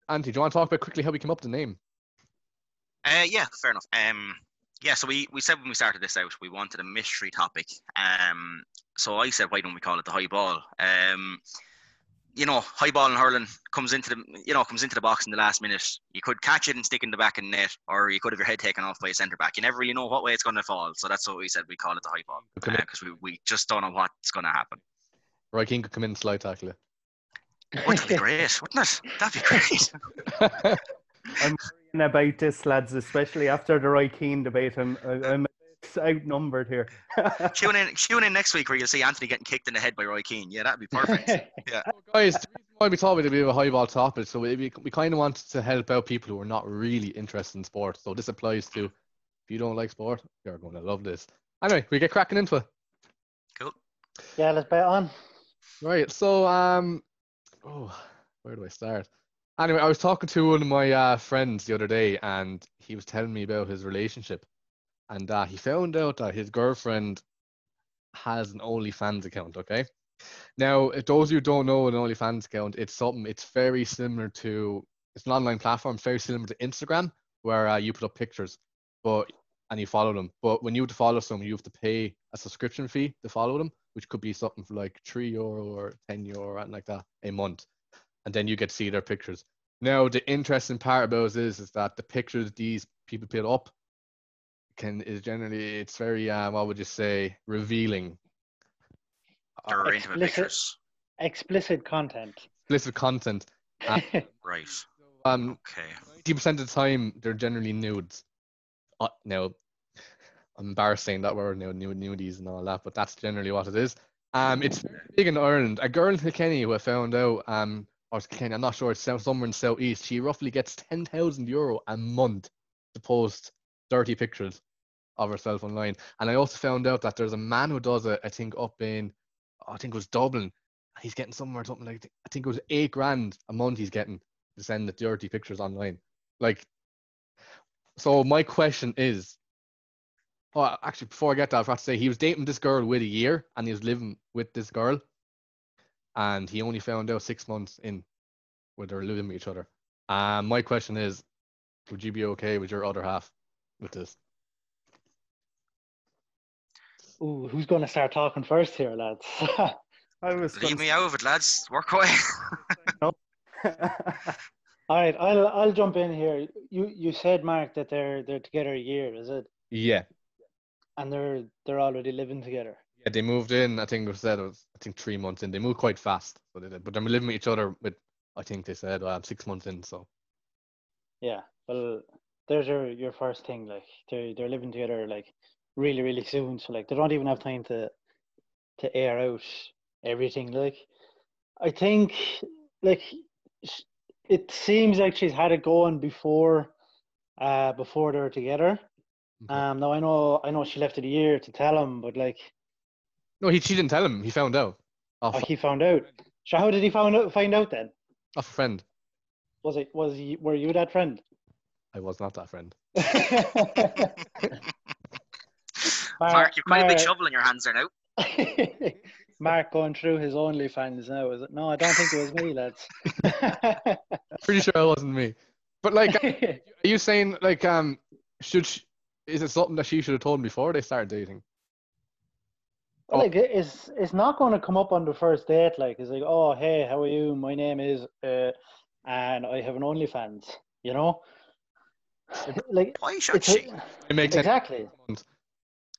Speaker 1: Andy, do you want to talk about quickly how we came up with the name?
Speaker 2: Uh, yeah, fair enough. Um, yeah, so we, we said when we started this out, we wanted a mystery topic. Um, so I said, why don't we call it the high ball? Um, you know, high ball in hurling comes into the you know comes into the box in the last minute. You could catch it and stick in the back of the net, or you could have your head taken off by a centre back. You never really know what way it's going to fall. So that's what we said we call it the high ball because uh, we, we just don't know what's going to happen.
Speaker 1: Roy Keane could come in and slide tackle it.
Speaker 2: Wouldn't be great, wouldn't it? That'd be great.
Speaker 4: I'm worrying about this, lads, especially after the Roy Keane debate. I'm, I'm outnumbered here.
Speaker 2: tune in, tune in next week where you'll see Anthony getting kicked in the head by Roy Keane. Yeah, that'd be perfect. Yeah,
Speaker 1: well, guys, the reason why we thought we'd be a high ball topic, so we, we kind of wanted to help out people who are not really interested in sport. So this applies to if you don't like sport, you're going to love this. Anyway, we get cracking into it.
Speaker 2: Cool.
Speaker 3: Yeah, let's bet on.
Speaker 1: Right. So, um, oh, where do I start? Anyway, I was talking to one of my uh, friends the other day, and he was telling me about his relationship and uh, he found out that his girlfriend has an OnlyFans account. Okay, now if those of you don't know an OnlyFans account, it's something. It's very similar to it's an online platform, very similar to Instagram, where uh, you put up pictures, but and you follow them. But when you have to follow someone, you have to pay a subscription fee to follow them, which could be something for like three euro or ten euro or like that a month, and then you get to see their pictures. Now the interesting part about this is is that the pictures these people put up can is generally it's very uh, what would you say revealing.
Speaker 2: They're uh, intimate pictures.
Speaker 3: Explicit content.
Speaker 1: Explicit content.
Speaker 2: Uh, right.
Speaker 1: Um.
Speaker 2: Okay.
Speaker 1: Ninety percent of the time, they're generally nudes. Uh, now, I'm embarrassed saying that word now, nude nudies and all that, but that's generally what it is. Um, it's big in Ireland. A girl in Kilkenny who I found out, um, or Kilkenny, I'm not sure, it's somewhere in southeast. She roughly gets ten thousand euro a month to post dirty pictures of herself online. And I also found out that there's a man who does it, I think, up in, I think it was Dublin. He's getting somewhere, something like, I think it was eight grand a month he's getting to send the dirty pictures online. Like, so my question is, oh, actually, before I get that, I forgot to say he was dating this girl with a year and he was living with this girl. And he only found out six months in with her living with each other. Um, my question is, would you be okay with your other half with this?
Speaker 3: Ooh, who's going to start talking first here, lads?
Speaker 2: I was Leave me out of it, lads. Work away.
Speaker 3: All right, I'll I'll jump in here. You you said Mark that they're they're together a year, is it?
Speaker 1: Yeah.
Speaker 3: And they're they're already living together.
Speaker 1: Yeah, they moved in. I think it was said it was I think three months in. They moved quite fast, so they did. But they're living with each other with I think they said uh, six months in. So.
Speaker 3: Yeah, well, there's your your first thing. Like they they're living together. Like really really soon so like they don't even have time to to air out everything like i think like it seems like she's had it going before uh before they're together okay. um now i know i know she left it a year to tell him but like
Speaker 1: no he she didn't tell him he found out
Speaker 3: off. oh he found out so how did he find out find out then
Speaker 1: a friend
Speaker 3: was it was he were you that friend
Speaker 1: i was not that friend
Speaker 2: Mark, Mark you've quite Mark, a big shovel in your hands there now.
Speaker 3: Mark going through his OnlyFans now, is it? No, I don't think it was me, lads.
Speaker 1: Pretty sure it wasn't me. But like, are you saying like, um, should she, is it something that she should have told him before they started dating?
Speaker 3: Well, oh. like it's it's not going to come up on the first date. Like it's like, oh hey, how are you? My name is, uh, and I have an OnlyFans. You know, like
Speaker 2: why should she?
Speaker 1: It makes
Speaker 3: exactly.
Speaker 1: Sense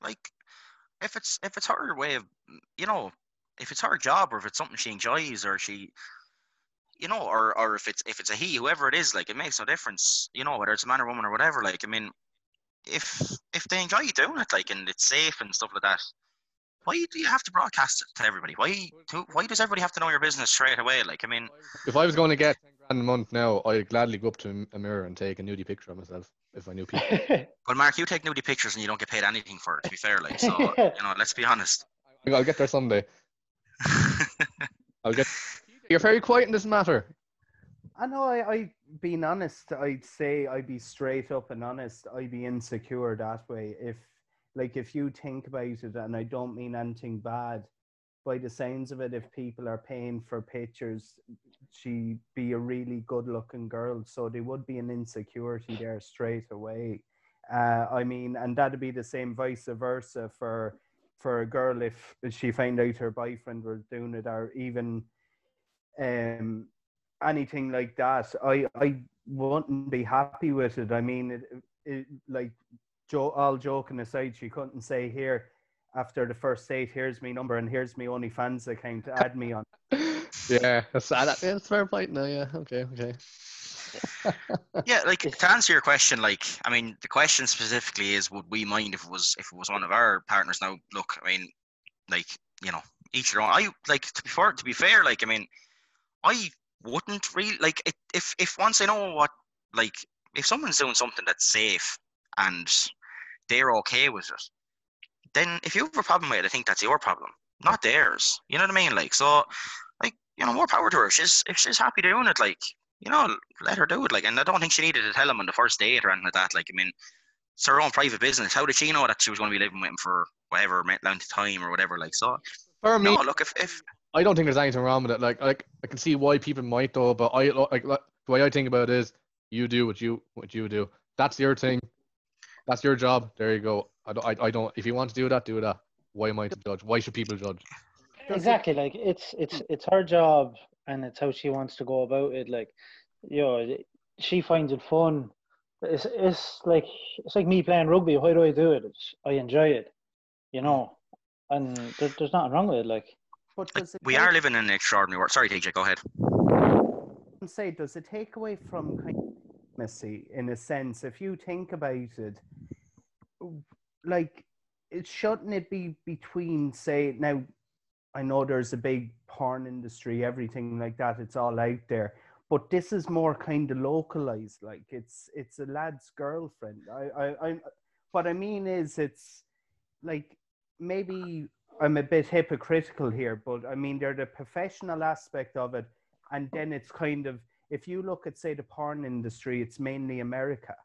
Speaker 2: like if it's if it's her way of you know if it's her job or if it's something she enjoys or she you know or or if it's if it's a he whoever it is like it makes no difference you know whether it's a man or woman or whatever like i mean if if they enjoy doing it like and it's safe and stuff like that why do you have to broadcast it to everybody why why does everybody have to know your business straight away like i mean
Speaker 1: if i was going to get 10 grand a month now i'd gladly go up to a mirror and take a nudie picture of myself if I knew people.
Speaker 2: well, Mark, you take nudie pictures and you don't get paid anything for it. To be fair, like so, you know, let's be honest.
Speaker 1: I'll get there someday. I'll get. You're very quiet in this matter.
Speaker 4: I know. I, I, being honest, I'd say I'd be straight up and honest. I'd be insecure that way. If like if you think about it, and I don't mean anything bad, by the sounds of it, if people are paying for pictures, she be a really good looking girl. So there would be an insecurity there straight away. Uh, I mean, and that'd be the same vice versa for for a girl if she found out her boyfriend was doing it or even um anything like that. I I wouldn't be happy with it. I mean, it, it like jo- all joking aside, she couldn't say here after the first date, here's my number and here's my OnlyFans account. Add me on.
Speaker 1: yeah, that's uh, that, yeah, that's fair point. No, yeah, okay, okay.
Speaker 2: yeah, like to answer your question, like I mean, the question specifically is, would we mind if it was if it was one of our partners? Now, look, I mean, like you know, each their own. I like to be fair. To be fair, like I mean, I wouldn't really like it, if if once I know what like if someone's doing something that's safe and they're okay with it, then if you have a problem with it, I think that's your problem, not theirs. You know what I mean? Like so, like you know, more power to her. She's if she's happy doing it, like you know, let her do it. Like, and I don't think she needed to tell him on the first date or anything like that. Like, I mean, it's her own private business. How did she know that she was going to be living with him for whatever length of time or whatever? Like, so
Speaker 1: for me,
Speaker 2: no, look, if if
Speaker 1: I don't think there's anything wrong with it. Like, like I can see why people might though, but I like, like the way I think about it is, you do what you what you do. That's your thing. That's your job. There you go. I don't. I, I don't. If you want to do that, do that. Why am I to judge? Why should people judge?
Speaker 3: Exactly. Like it's it's it's her job, and it's how she wants to go about it. Like, you know, she finds it fun. It's it's like it's like me playing rugby. Why do I do it? It's, I enjoy it. You know, and there, there's nothing wrong with it. Like,
Speaker 2: but like, we are living in an extraordinary world. Sorry, TJ, go ahead.
Speaker 4: Say, does it take away from kind of intimacy in a sense? If you think about it, like it shouldn't it be between say now i know there's a big porn industry everything like that it's all out there but this is more kind of localized like it's it's a lad's girlfriend i i i what i mean is it's like maybe i'm a bit hypocritical here but i mean there's the professional aspect of it and then it's kind of if you look at say the porn industry it's mainly america.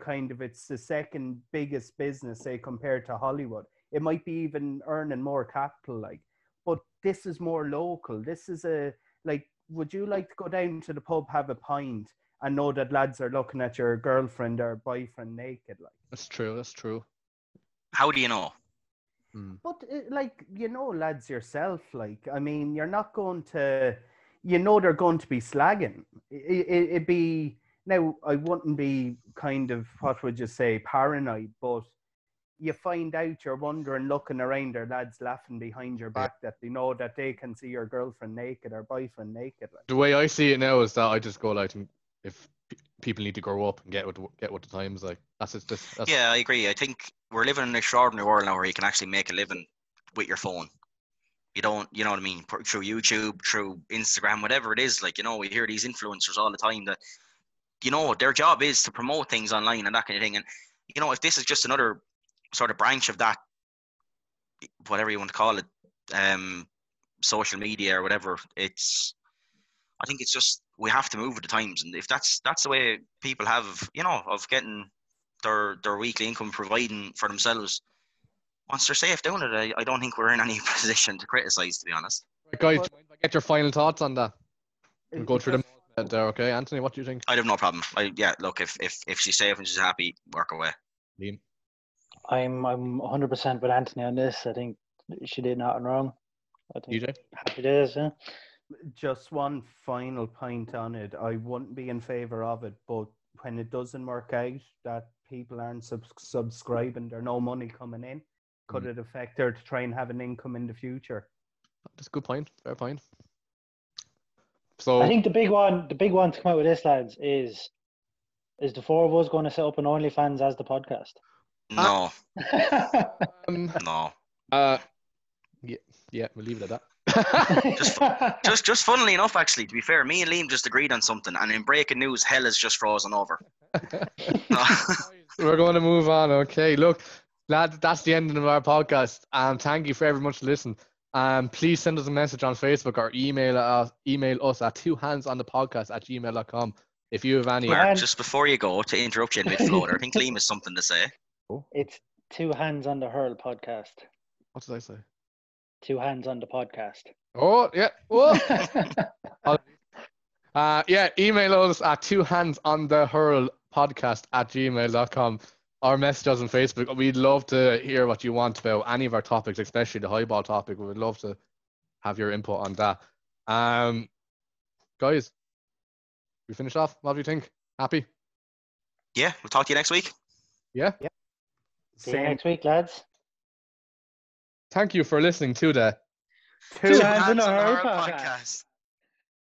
Speaker 4: Kind of it's the second biggest business say compared to hollywood. It might be even earning more capital like but this is more local. This is a like would you like to go down to the pub have a pint and know that lads are looking at your girlfriend or boyfriend naked like?
Speaker 1: That's true that's true.
Speaker 2: How do you know?
Speaker 4: Hmm. but uh, like you know lads yourself like i mean you're not going to you know they're going to be slagging it, it, it'd be now, I wouldn't be kind of, what would you say, paranoid, but you find out you're wondering, looking around, or lads laughing behind your back yeah. that they know that they can see your girlfriend naked or boyfriend naked. Like.
Speaker 1: The way I see it now is that I just go like, if people need to grow up and get what the, get what the times like. That's just that's...
Speaker 2: yeah, I agree. I think we're living in an extraordinary world now where you can actually make a living with your phone. You don't, you know what I mean? Through YouTube, through Instagram, whatever it is. Like you know, we hear these influencers all the time that you know, their job is to promote things online and that kind of thing. And you know, if this is just another sort of branch of that, whatever you want to call it, um, social media or whatever, it's. I think it's just we have to move with the times, and if that's that's the way people have, you know, of getting their their weekly income, providing for themselves. Once they're safe doing it, I, I don't think we're in any position to criticize, to be honest.
Speaker 1: Right, guys, get your final thoughts on that. We'll go through them there, okay, Anthony, what do you think?
Speaker 2: I'd have no problem. I, yeah, look, if if if she's safe and she's happy, work away.
Speaker 1: Liam?
Speaker 3: I'm I'm 100 percent with Anthony on this. I think she did nothing wrong. I think
Speaker 1: TJ?
Speaker 3: happy days. Yeah.
Speaker 4: Just one final point on it. I wouldn't be in favor of it, but when it doesn't work out, that people aren't sub- subscribing, there's no money coming in. Could mm. it affect her to try and have an income in the future?
Speaker 1: That's a good point. Fair point. So
Speaker 3: I think the big one, the big one to come out with this, lads, is is the four of us going to set up an OnlyFans as the podcast?
Speaker 2: No. um, no.
Speaker 1: Uh, yeah, yeah, we'll leave it at that.
Speaker 2: just, just, just funnily enough, actually, to be fair, me and Liam just agreed on something, and in breaking news, hell has just frozen over.
Speaker 1: We're going to move on. Okay, look, lad, that's the end of our podcast. Um, thank you for everyone to listen. Um, please send us a message on Facebook or email us, email us at two hands on the podcast at gmail.com if you have any.
Speaker 2: Mark, just before you go, to interrupt you in mid floater, I think Liam has something to say.
Speaker 3: It's Two Hands on the Hurl podcast.
Speaker 1: What did I say?
Speaker 3: Two Hands on the podcast.
Speaker 1: Oh yeah. Whoa. uh, yeah. Email us at two hands on the hurl podcast at gmail.com or message us on Facebook. We'd love to hear what you want about any of our topics, especially the highball topic. We would love to have your input on that. Um, guys, we finished off. What do you think? Happy?
Speaker 2: Yeah, we'll talk to you next week.
Speaker 1: Yeah. Yeah.
Speaker 3: See you next week, lads.
Speaker 1: Thank you for listening to the
Speaker 4: Two
Speaker 3: Hands on the Hurl podcast.
Speaker 2: podcast.